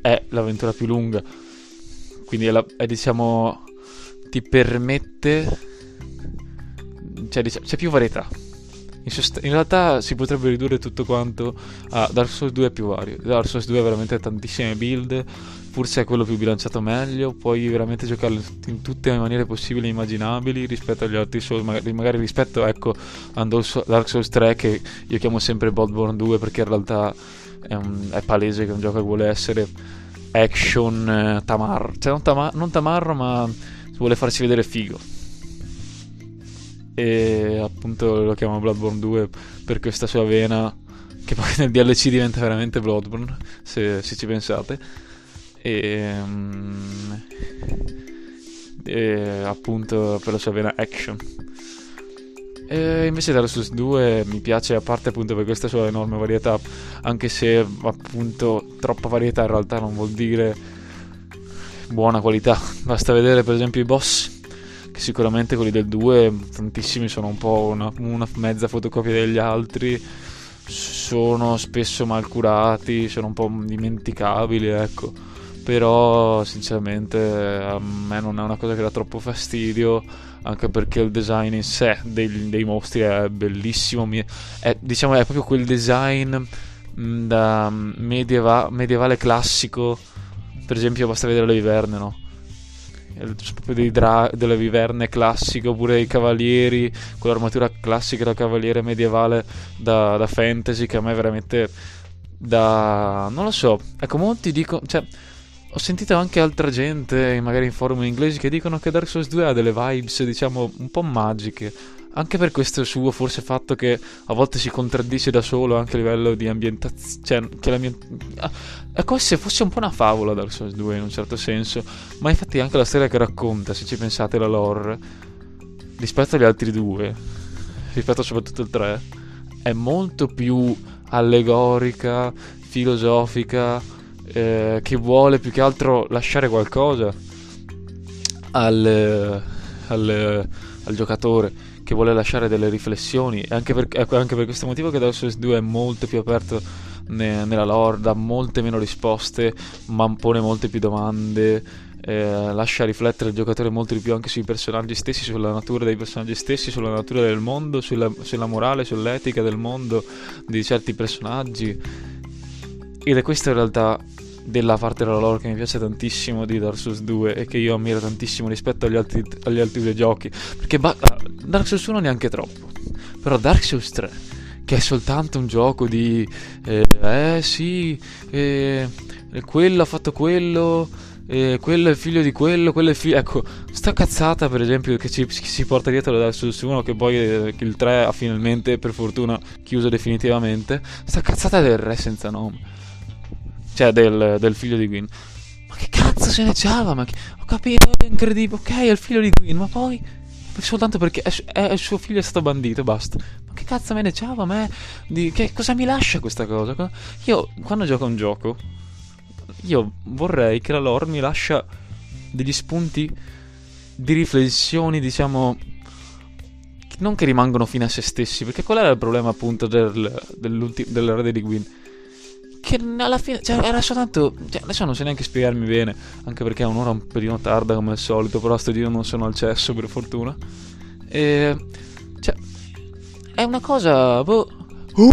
C: è l'avventura più lunga quindi è, la, è diciamo ti permette cioè, diciamo, c'è più varietà. In, sost- in, realtà si potrebbe ridurre tutto quanto a Dark Souls 2 è più vario. Dark Souls 2 ha veramente tantissime build, forse è quello più bilanciato meglio, puoi veramente giocarlo in tutte le maniere possibili e immaginabili rispetto agli altri Souls, magari, magari rispetto ecco, a Dark Souls 3 che io chiamo sempre Bloodborne 2 perché in realtà è, un, è palese che è un gioco che vuole essere action eh, tamarro, cioè non, tamar- non tamarro ma vuole farsi vedere figo e appunto lo chiamo Bloodborne 2 per questa sua vena che poi nel DLC diventa veramente Bloodborne se, se ci pensate. E, um, e, appunto per la sua vena action. E invece Dark Souls 2 mi piace a parte appunto per questa sua enorme varietà anche se appunto troppa varietà in realtà non vuol dire buona qualità. Basta vedere per esempio i boss sicuramente quelli del 2 tantissimi sono un po' una, una mezza fotocopia degli altri. Sono spesso mal curati sono un po' dimenticabili ecco. Però sinceramente a me non è una cosa che dà troppo fastidio anche perché il design in sé dei, dei mostri è bellissimo è, diciamo è proprio quel design mm, da medieva, medievale classico. Per esempio basta vedere le viverne no? Proprio dra- delle viverne classiche oppure i cavalieri con l'armatura classica da cavaliere medievale da, da, fantasy che a me veramente da non lo so ecco molti dicono cioè ho sentito anche altra gente magari in forum inglesi che dicono che Dark Souls 2 ha delle vibes diciamo un po' magiche anche per questo suo forse fatto che a volte si contraddice da solo anche a livello di ambientazione cioè che l'ambient... È come se fosse un po' una favola Dark Souls 2 in un certo senso ma infatti anche la storia che racconta se ci pensate la lore rispetto agli altri due rispetto soprattutto al 3 è molto più allegorica filosofica eh, che vuole più che altro lasciare qualcosa al, al, al giocatore che vuole lasciare delle riflessioni. Anche per, ecco, anche per questo motivo che Dark Souls 2 è molto più aperto ne, nella lore, dà molte meno risposte, ma pone molte più domande. Eh, lascia riflettere il giocatore molto di più anche sui personaggi stessi, sulla natura dei personaggi stessi, sulla natura del mondo, sulla, sulla morale, sull'etica del mondo di certi personaggi. Ed è questa in realtà della parte della lore che mi piace tantissimo di Dark Souls 2 e che io ammiro tantissimo rispetto agli altri, agli altri due giochi. Perché ba- Dark Souls 1 neanche troppo, però Dark Souls 3, che è soltanto un gioco di... Eh, eh sì, eh, quello ha fatto quello... Eh, quello è figlio di quello, quello è figlio. Ecco, sta cazzata, per esempio, che ci, si porta dietro da Souls 1, che poi eh, il 3 ha finalmente, per fortuna, chiuso definitivamente. Sta cazzata del re senza nome cioè del, del figlio di Gwyn. Ma che cazzo se ne c'ava? Ma che... Ho capito, è incredibile. Ok, è il figlio di Gwyn, ma poi soltanto perché è, è, suo figlio è stato bandito, basta. Ma che cazzo me ne c'ava a me? Di, che, cosa mi lascia questa cosa? Io, quando gioco un gioco, io vorrei che la lore mi lascia degli spunti di riflessioni, diciamo, non che rimangono fine a se stessi, perché qual era il problema appunto del, dell'era di Gwyn? Che alla fine, cioè, era soltanto, cioè, adesso non so neanche spiegarmi bene, anche perché è un'ora un pelino tarda come al solito, però sto giro non sono al cesso per fortuna. E, cioè, è una cosa, boh... Oh,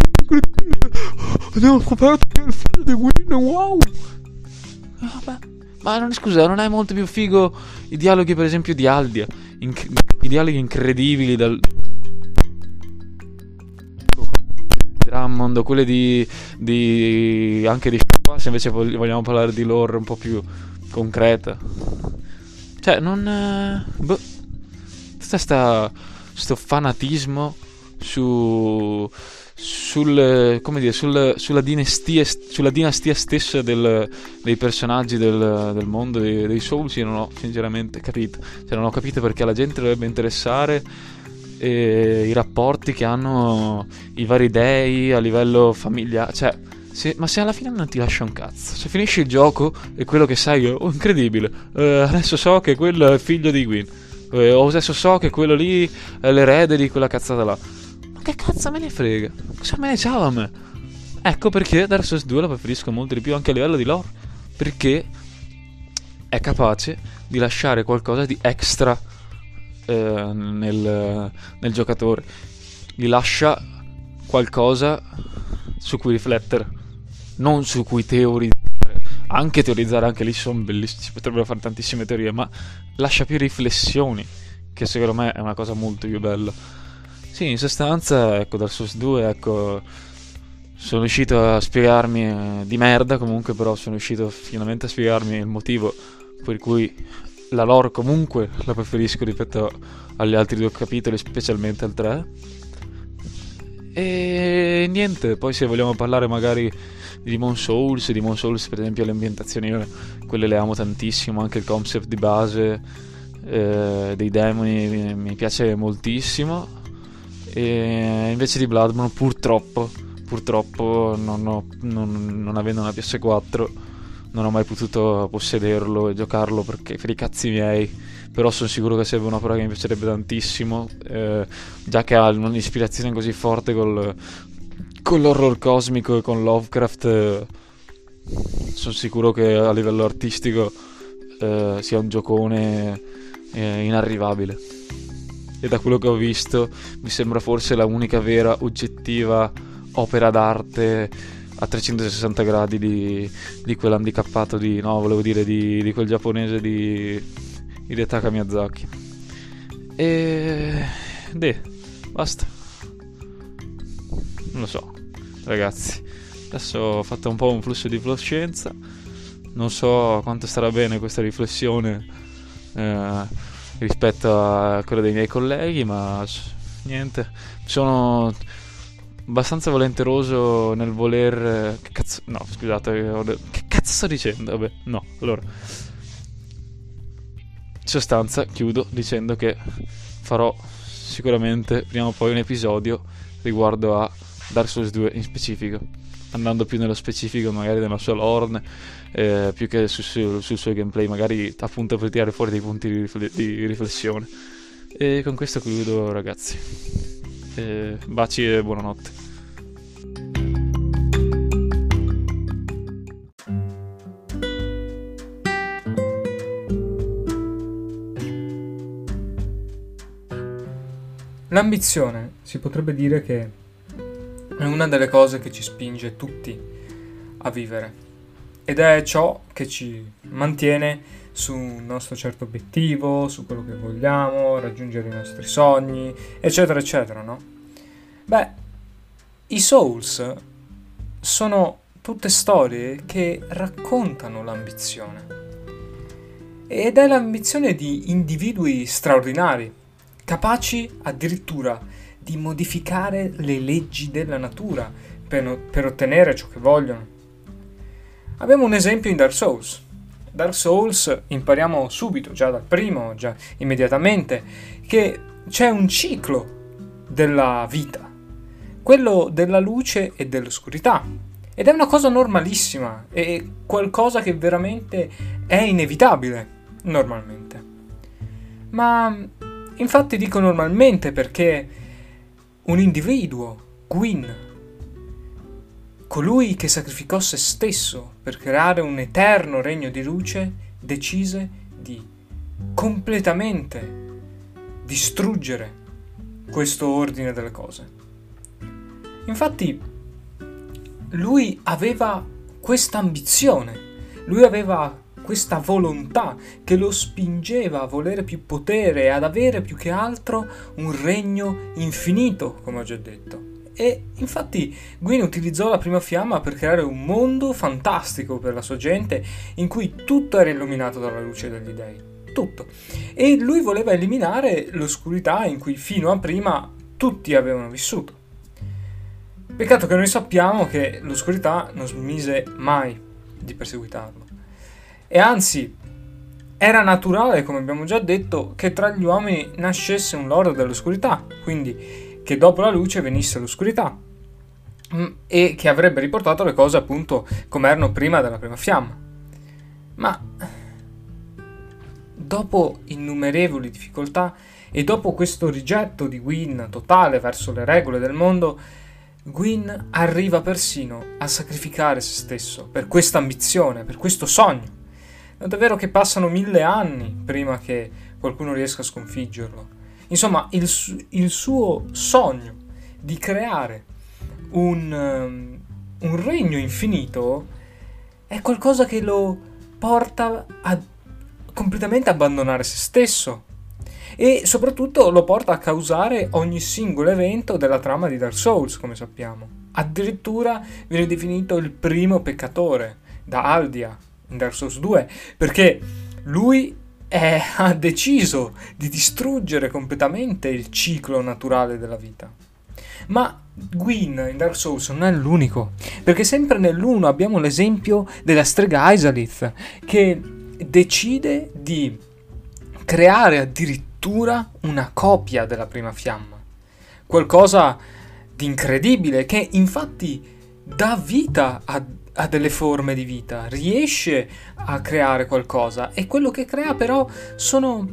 C: abbiamo scoperto il figlio di Win, wow! Vabbè. Ma non, scusa, non è molto più figo i dialoghi, per esempio, di Aldia? Inc- I dialoghi incredibili dal. Drummond, quelli di, di. anche di. Se invece vogliamo parlare di lore un po' più concreta. Cioè, non. Eh, boh. Tutta sta. sto fanatismo su sul, dire, sul, sulla, dinastia, sulla, dinastia, stessa del, dei personaggi del, del mondo dei, dei, Souls io non ho sinceramente capito cioè non ho capito perché alla gente dovrebbe interessare eh, i rapporti che hanno i vari dei a livello familiare cioè se, ma se alla fine non ti lascia un cazzo se finisci il gioco e quello che sai oh incredibile eh, adesso so che quello è figlio di Gwyn eh, o adesso so che quello lì è l'erede di quella cazzata là che cazzo me ne frega? Cosa me ne ciao a me? Ecco perché Dark Souls 2 la preferisco molto di più anche a livello di lore. Perché è capace di lasciare qualcosa di extra eh, nel, nel giocatore. Gli lascia qualcosa su cui riflettere, non su cui teorizzare. Anche teorizzare, anche lì sono bellissimi, si potrebbero fare tantissime teorie, ma lascia più riflessioni, che secondo me è una cosa molto più bella. Sì, in sostanza, ecco, dal SOS 2, ecco, sono riuscito a spiegarmi eh, di merda comunque, però sono riuscito finalmente a spiegarmi il motivo per cui la lore comunque la preferisco rispetto agli altri due capitoli, specialmente al 3. E niente, poi se vogliamo parlare magari di Demon Souls, Demon Souls per esempio le ambientazioni, quelle le amo tantissimo, anche il concept di base eh, dei demoni mi, mi piace moltissimo e invece di Bloodborne, purtroppo, purtroppo non, ho, non, non avendo una PS4, non ho mai potuto possederlo e giocarlo perché per i cazzi miei. Però sono sicuro che sarebbe una prova che mi piacerebbe tantissimo, eh, già che ha un'ispirazione così forte col, con l'horror cosmico e con Lovecraft. Eh, sono sicuro che a livello artistico eh, sia un giocone eh, inarrivabile e da quello che ho visto mi sembra forse la unica vera oggettiva opera d'arte a 360 gradi di, di quell'handicappato di no volevo dire di, di quel giapponese di Hidetaka Miyazaki. E beh basta. Non lo so ragazzi. Adesso ho fatto un po' un flusso di coscienza. Non so quanto starà bene questa riflessione eh, rispetto a quello dei miei colleghi, ma niente, sono abbastanza volenteroso nel voler... Che cazzo... No, scusate, che cazzo sto dicendo? Vabbè, no, allora... In sostanza, chiudo dicendo che farò sicuramente prima o poi un episodio riguardo a Dark Souls 2 in specifico. Andando più nello specifico magari della sua lore eh, più che sul, sul, sul, suo gameplay magari appunto per tirare fuori dei punti di, rifle- di riflessione. E con questo chiudo ragazzi eh, baci e buonanotte.
D: L'ambizione si potrebbe dire che è una delle cose che ci spinge tutti a vivere. Ed è ciò che ci mantiene su un nostro certo obiettivo, su quello che vogliamo, raggiungere i nostri sogni, eccetera, eccetera, no? Beh, i Souls sono tutte storie che raccontano l'ambizione. Ed è l'ambizione di individui straordinari, capaci addirittura di modificare le leggi della natura per, per ottenere ciò che vogliono. Abbiamo un esempio in Dark Souls. Dark Souls impariamo subito, già dal primo, già immediatamente, che c'è un ciclo della vita, quello della luce e dell'oscurità. Ed è una cosa normalissima, è qualcosa che veramente è inevitabile, normalmente. Ma infatti dico normalmente perché un individuo, Gwyn, colui che sacrificò se stesso per creare un eterno regno di luce, decise di completamente distruggere questo ordine delle cose. Infatti, lui aveva questa ambizione, lui aveva questa volontà che lo spingeva a volere più potere e ad avere più che altro un regno infinito, come ho già detto. E infatti Gwyn utilizzò la prima fiamma per creare un mondo fantastico per la sua gente in cui tutto era illuminato dalla luce degli dei. Tutto. E lui voleva eliminare l'oscurità in cui fino a prima tutti avevano vissuto. Peccato che noi sappiamo che l'oscurità non smise mai di perseguitarlo. E anzi, era naturale, come abbiamo già detto, che tra gli uomini nascesse un lord dell'oscurità, quindi che dopo la luce venisse l'oscurità mm, e che avrebbe riportato le cose appunto come erano prima della prima fiamma. Ma dopo innumerevoli difficoltà e dopo questo rigetto di Gwyn totale verso le regole del mondo, Gwyn arriva persino a sacrificare se stesso per questa ambizione, per questo sogno. È vero che passano mille anni prima che qualcuno riesca a sconfiggerlo. Insomma, il, il suo sogno di creare un, um, un regno infinito è qualcosa che lo porta a completamente abbandonare se stesso e soprattutto lo porta a causare ogni singolo evento della trama di Dark Souls, come sappiamo. Addirittura viene definito il primo peccatore da Aldia in Dark Souls 2, perché lui è, ha deciso di distruggere completamente il ciclo naturale della vita. Ma Gwyn in Dark Souls non è l'unico, perché sempre nell'1 abbiamo l'esempio della strega Isalith che decide di creare addirittura una copia della prima fiamma. Qualcosa di incredibile che infatti dà vita a ha delle forme di vita, riesce a creare qualcosa. E quello che crea però sono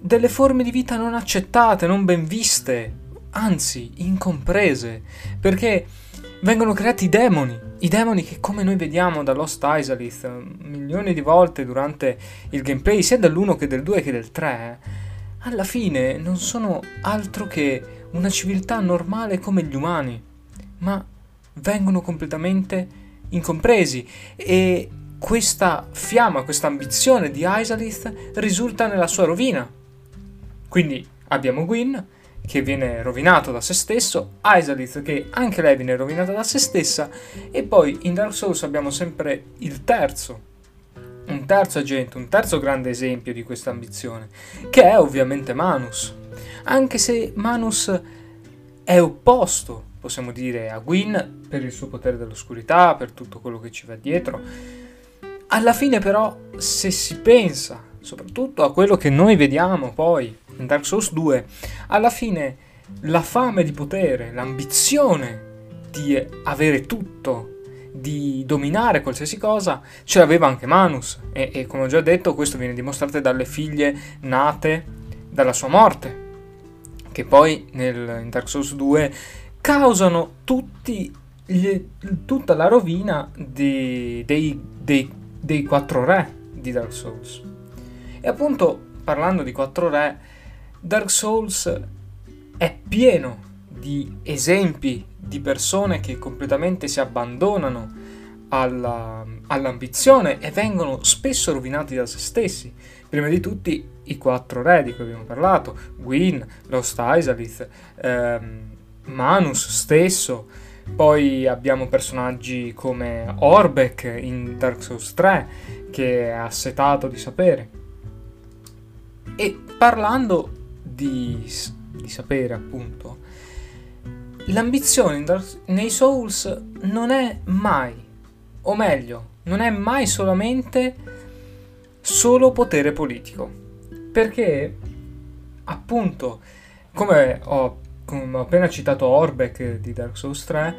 D: delle forme di vita non accettate, non ben viste, anzi incomprese, perché vengono creati i demoni, i demoni che come noi vediamo da Lost Isalith milioni di volte durante il gameplay, sia dell'1 che del 2 che del 3, alla fine non sono altro che una civiltà normale come gli umani, ma vengono completamente incompresi e questa fiamma, questa ambizione di Isalith risulta nella sua rovina. Quindi abbiamo Gwyn che viene rovinato da se stesso, Isalith che anche lei viene rovinata da se stessa e poi in Dark Souls abbiamo sempre il terzo, un terzo agente, un terzo grande esempio di questa ambizione, che è ovviamente Manus. Anche se Manus è opposto possiamo dire, a Gwyn per il suo potere dell'oscurità, per tutto quello che ci va dietro. Alla fine però, se si pensa soprattutto a quello che noi vediamo poi in Dark Souls 2, alla fine la fame di potere, l'ambizione di avere tutto, di dominare qualsiasi cosa, ce l'aveva anche Manus. E, e come ho già detto, questo viene dimostrato dalle figlie nate dalla sua morte, che poi nel, in Dark Souls 2 causano tutti gli, tutta la rovina di, dei, dei, dei quattro re di Dark Souls. E appunto, parlando di quattro re, Dark Souls è pieno di esempi di persone che completamente si abbandonano alla, all'ambizione e vengono spesso rovinati da se stessi. Prima di tutti i quattro re di cui abbiamo parlato, Gwyn, Lost Isalith, ehm, Manus stesso, poi abbiamo personaggi come Orbeck in Dark Souls 3 che è assetato di sapere. E parlando di, di sapere appunto, l'ambizione nei Souls non è mai, o meglio, non è mai solamente solo potere politico. Perché appunto, come ho come ho appena citato Orbeck di Dark Souls 3,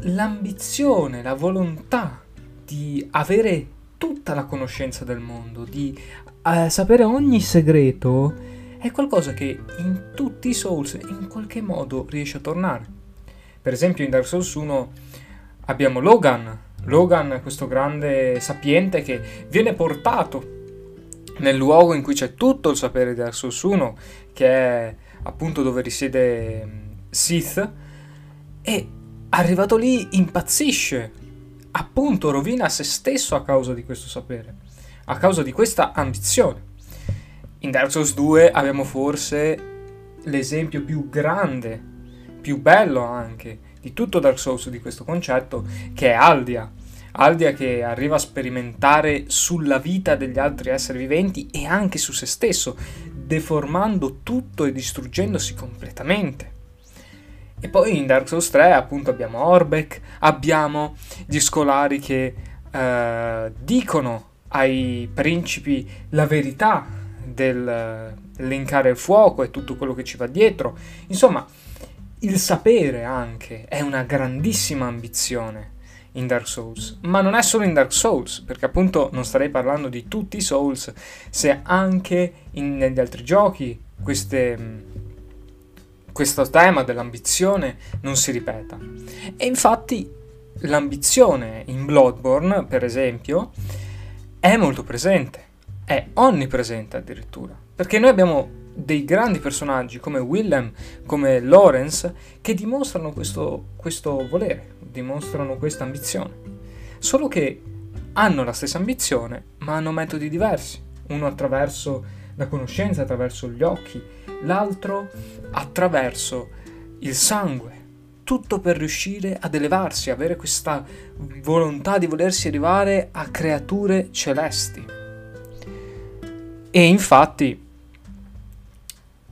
D: l'ambizione, la volontà di avere tutta la conoscenza del mondo, di eh, sapere ogni segreto, è qualcosa che in tutti i Souls in qualche modo riesce a tornare. Per esempio in Dark Souls 1 abbiamo Logan, Logan, questo grande sapiente che viene portato nel luogo in cui c'è tutto il sapere di Dark Souls 1, che è appunto dove risiede mm, Sith, e arrivato lì impazzisce, appunto rovina se stesso a causa di questo sapere, a causa di questa ambizione. In Dark Souls 2 abbiamo forse l'esempio più grande, più bello anche, di tutto Dark Souls di questo concetto, che è Aldia. Aldia che arriva a sperimentare sulla vita degli altri esseri viventi e anche su se stesso, deformando tutto e distruggendosi completamente. E poi in Dark Souls 3 appunto abbiamo Orbeck, abbiamo gli scolari che eh, dicono ai principi la verità del linkare il fuoco e tutto quello che ci va dietro. Insomma, il sapere anche è una grandissima ambizione in Dark Souls, ma non è solo in Dark Souls, perché appunto non starei parlando di tutti i Souls, se anche in, negli altri giochi queste, questo tema dell'ambizione non si ripeta. E infatti l'ambizione in Bloodborne, per esempio, è molto presente, è onnipresente addirittura, perché noi abbiamo dei grandi personaggi come Willem, come Lawrence, che dimostrano questo, questo volere, dimostrano questa ambizione. Solo che hanno la stessa ambizione, ma hanno metodi diversi. Uno attraverso la conoscenza, attraverso gli occhi, l'altro attraverso il sangue. Tutto per riuscire ad elevarsi, avere questa volontà di volersi arrivare a creature celesti. E infatti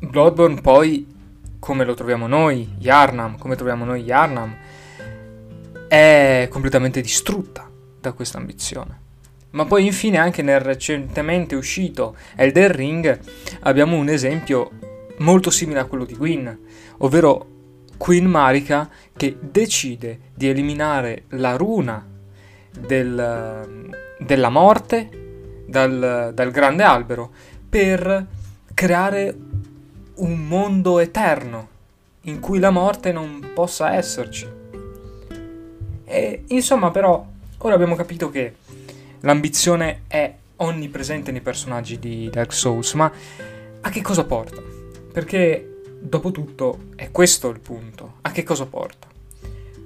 D: Bloodborne poi, come lo troviamo noi, Yarnam, come troviamo noi Yarnam, è completamente distrutta da questa ambizione. Ma poi infine anche nel recentemente uscito Elden Ring abbiamo un esempio molto simile a quello di Gwyn, ovvero Queen Marika che decide di eliminare la runa del, della morte dal, dal grande albero per creare un mondo eterno in cui la morte non possa esserci. E insomma, però, ora abbiamo capito che l'ambizione è onnipresente nei personaggi di Dark Souls, ma a che cosa porta? Perché, dopo tutto, è questo il punto. A che cosa porta?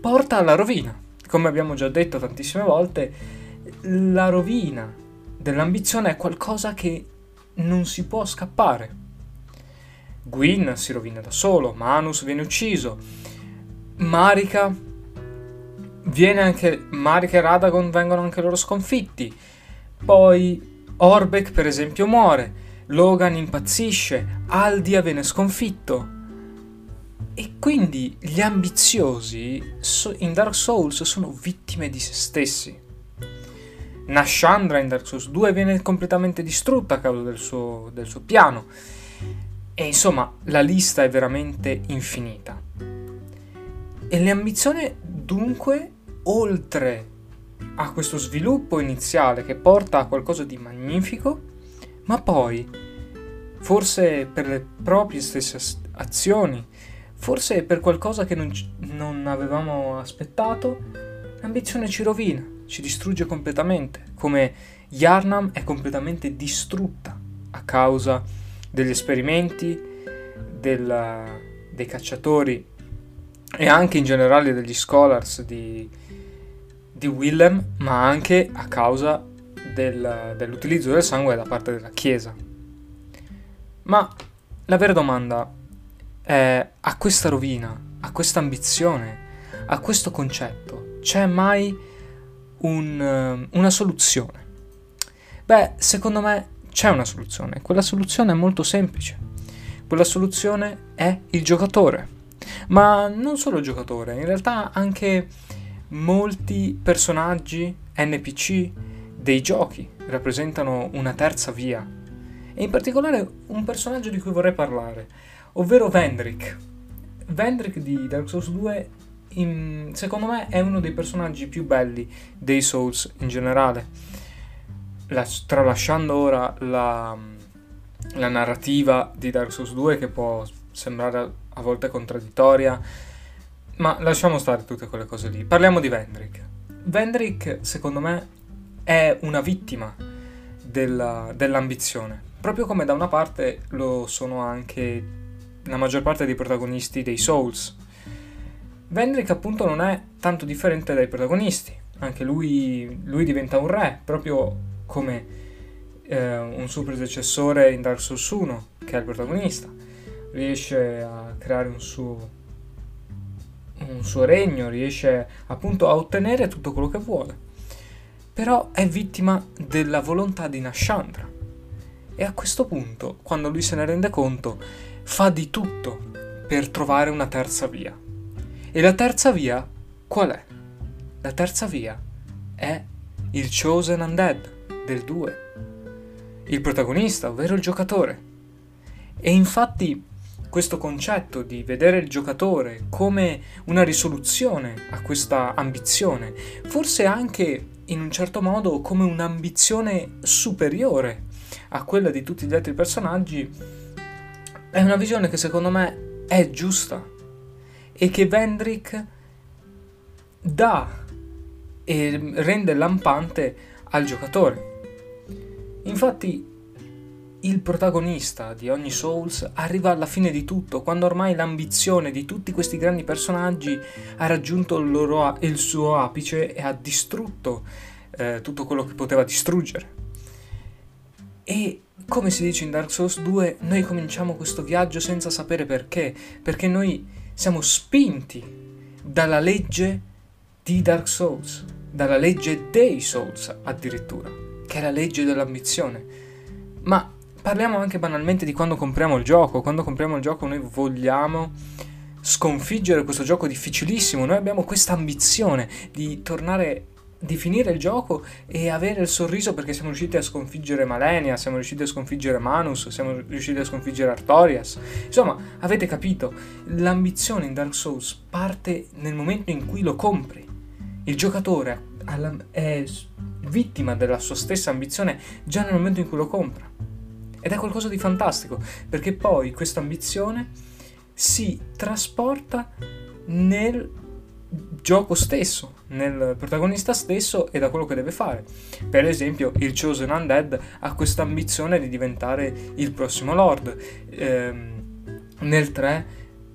D: Porta alla rovina. Come abbiamo già detto tantissime volte, la rovina dell'ambizione è qualcosa che non si può scappare Gwyn si rovina da solo, Manus viene ucciso, Marika viene anche Marika e Radagon vengono anche loro sconfitti. Poi Orbeck per esempio muore, Logan impazzisce, Aldia viene sconfitto. E quindi gli ambiziosi in Dark Souls sono vittime di se stessi. Nashandra in Dark Souls 2 viene completamente distrutta a causa del suo, del suo piano. E insomma, la lista è veramente infinita. E l'ambizione dunque, oltre a questo sviluppo iniziale che porta a qualcosa di magnifico, ma poi, forse per le proprie stesse azioni, forse per qualcosa che non, non avevamo aspettato, l'ambizione ci rovina, ci distrugge completamente, come Yarnam è completamente distrutta a causa di degli esperimenti, della, dei cacciatori e anche in generale degli scholars di, di Willem, ma anche a causa del, dell'utilizzo del sangue da parte della Chiesa. Ma la vera domanda è a questa rovina, a questa ambizione, a questo concetto, c'è mai un, una soluzione? Beh, secondo me c'è una soluzione. Quella soluzione è molto semplice. Quella soluzione è il giocatore. Ma non solo il giocatore, in realtà anche molti personaggi NPC dei giochi rappresentano una terza via. E in particolare un personaggio di cui vorrei parlare, ovvero Vendrick. Vendrick di Dark Souls 2 in, secondo me è uno dei personaggi più belli dei Souls in generale la, tralasciando ora la, la narrativa di Dark Souls 2 che può sembrare a volte contraddittoria, Ma lasciamo stare tutte quelle cose lì. Parliamo di Vendrick. Vendrick, secondo me, è una vittima della, dell'ambizione. Proprio come da una parte lo sono anche la maggior parte dei protagonisti dei Souls. Vendrick appunto non è tanto differente dai protagonisti. Anche lui, lui diventa un re, proprio come eh, un suo predecessore in Dark Souls 1, che è il protagonista. Riesce a creare un suo, un suo regno, riesce appunto a ottenere tutto quello che vuole. Però è vittima della volontà di Nashandra. E a questo punto, quando lui se ne rende conto, fa di tutto per trovare una terza via. E la terza via qual è? La terza via è il Chosen Undead del 2 il protagonista, ovvero il giocatore. E infatti questo concetto di vedere il giocatore come una risoluzione a questa ambizione, forse anche in un certo modo come un'ambizione superiore a quella di tutti gli altri personaggi, è una visione che secondo me è giusta e che Vendrick dà e rende lampante al giocatore. Infatti il protagonista di ogni Souls arriva alla fine di tutto, quando ormai l'ambizione di tutti questi grandi personaggi ha raggiunto il, loro, il suo apice e ha distrutto eh, tutto quello che poteva distruggere. E come si dice in Dark Souls 2, noi cominciamo questo viaggio senza sapere perché, perché noi siamo spinti dalla legge di Dark Souls, dalla legge dei Souls addirittura che è la legge dell'ambizione. Ma parliamo anche banalmente di quando compriamo il gioco. Quando compriamo il gioco noi vogliamo sconfiggere questo gioco difficilissimo. Noi abbiamo questa ambizione di tornare di finire il gioco e avere il sorriso perché siamo riusciti a sconfiggere Malenia, siamo riusciti a sconfiggere Manus, siamo riusciti a sconfiggere Artorias. Insomma, avete capito, l'ambizione in Dark Souls parte nel momento in cui lo compri. Il giocatore è vittima della sua stessa ambizione già nel momento in cui lo compra. Ed è qualcosa di fantastico, perché poi questa ambizione si trasporta nel gioco stesso, nel protagonista stesso e da quello che deve fare. Per esempio, il Chosen Undead ha questa ambizione di diventare il prossimo Lord. Ehm, nel 3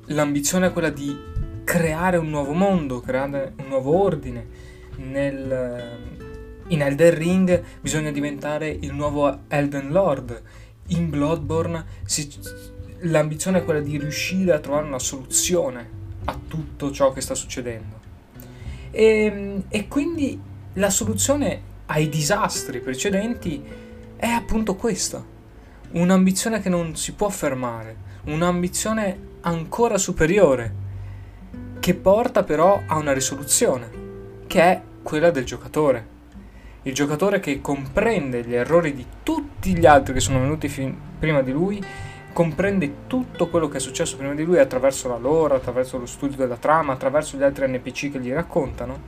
D: l'ambizione è quella di creare un nuovo mondo, creare un nuovo ordine. Nel in Elden Ring bisogna diventare il nuovo Elden Lord. In Bloodborne si, l'ambizione è quella di riuscire a trovare una soluzione a tutto ciò che sta succedendo. E, ehm, e quindi la soluzione ai disastri precedenti è appunto questa. Un'ambizione che non si può fermare, un'ambizione ancora superiore, che porta però a una risoluzione, che è quella del giocatore il giocatore che comprende gli errori di tutti gli altri che sono venuti fin- prima di lui, comprende tutto quello che è successo prima di lui attraverso la lore, attraverso lo studio della trama, attraverso gli altri NPC che gli raccontano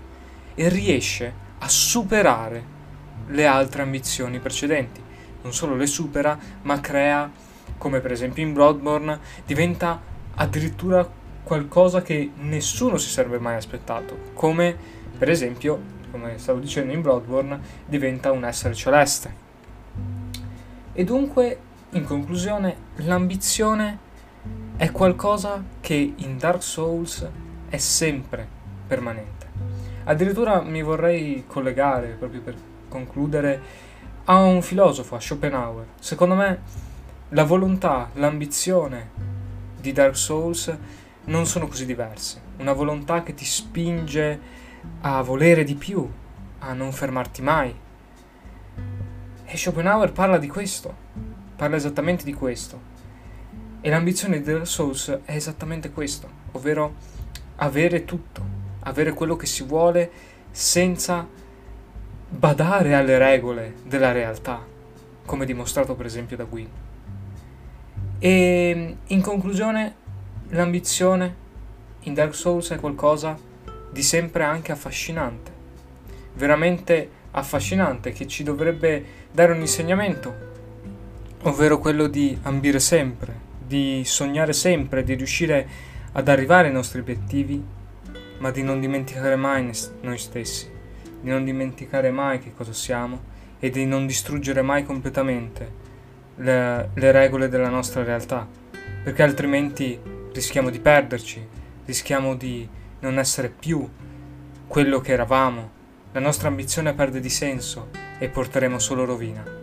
D: e riesce a superare le altre ambizioni precedenti. Non solo le supera, ma crea, come per esempio in Bloodborne, diventa addirittura qualcosa che nessuno si sarebbe mai aspettato, come per esempio come stavo dicendo in Bloodborne, diventa un essere celeste. E dunque, in conclusione, l'ambizione è qualcosa che in Dark Souls è sempre permanente. Addirittura mi vorrei collegare, proprio per concludere, a un filosofo, a Schopenhauer. Secondo me la volontà, l'ambizione di Dark Souls non sono così diverse. Una volontà che ti spinge a volere di più, a non fermarti mai. E Schopenhauer parla di questo, parla esattamente di questo. E l'ambizione Dark Souls è esattamente questo, ovvero avere tutto, avere quello che si vuole senza badare alle regole della realtà, come dimostrato per esempio da Gwyn. E in conclusione, l'ambizione in Dark Souls è qualcosa di sempre anche affascinante, veramente affascinante che ci dovrebbe dare un insegnamento, ovvero quello di ambire sempre, di sognare sempre, di riuscire ad arrivare ai nostri obiettivi, ma di non dimenticare mai noi stessi, di non dimenticare mai che cosa siamo e di non distruggere mai completamente le, le regole della nostra realtà, perché altrimenti rischiamo di perderci, rischiamo di non essere più quello che eravamo, la nostra ambizione perde di senso e porteremo solo rovina.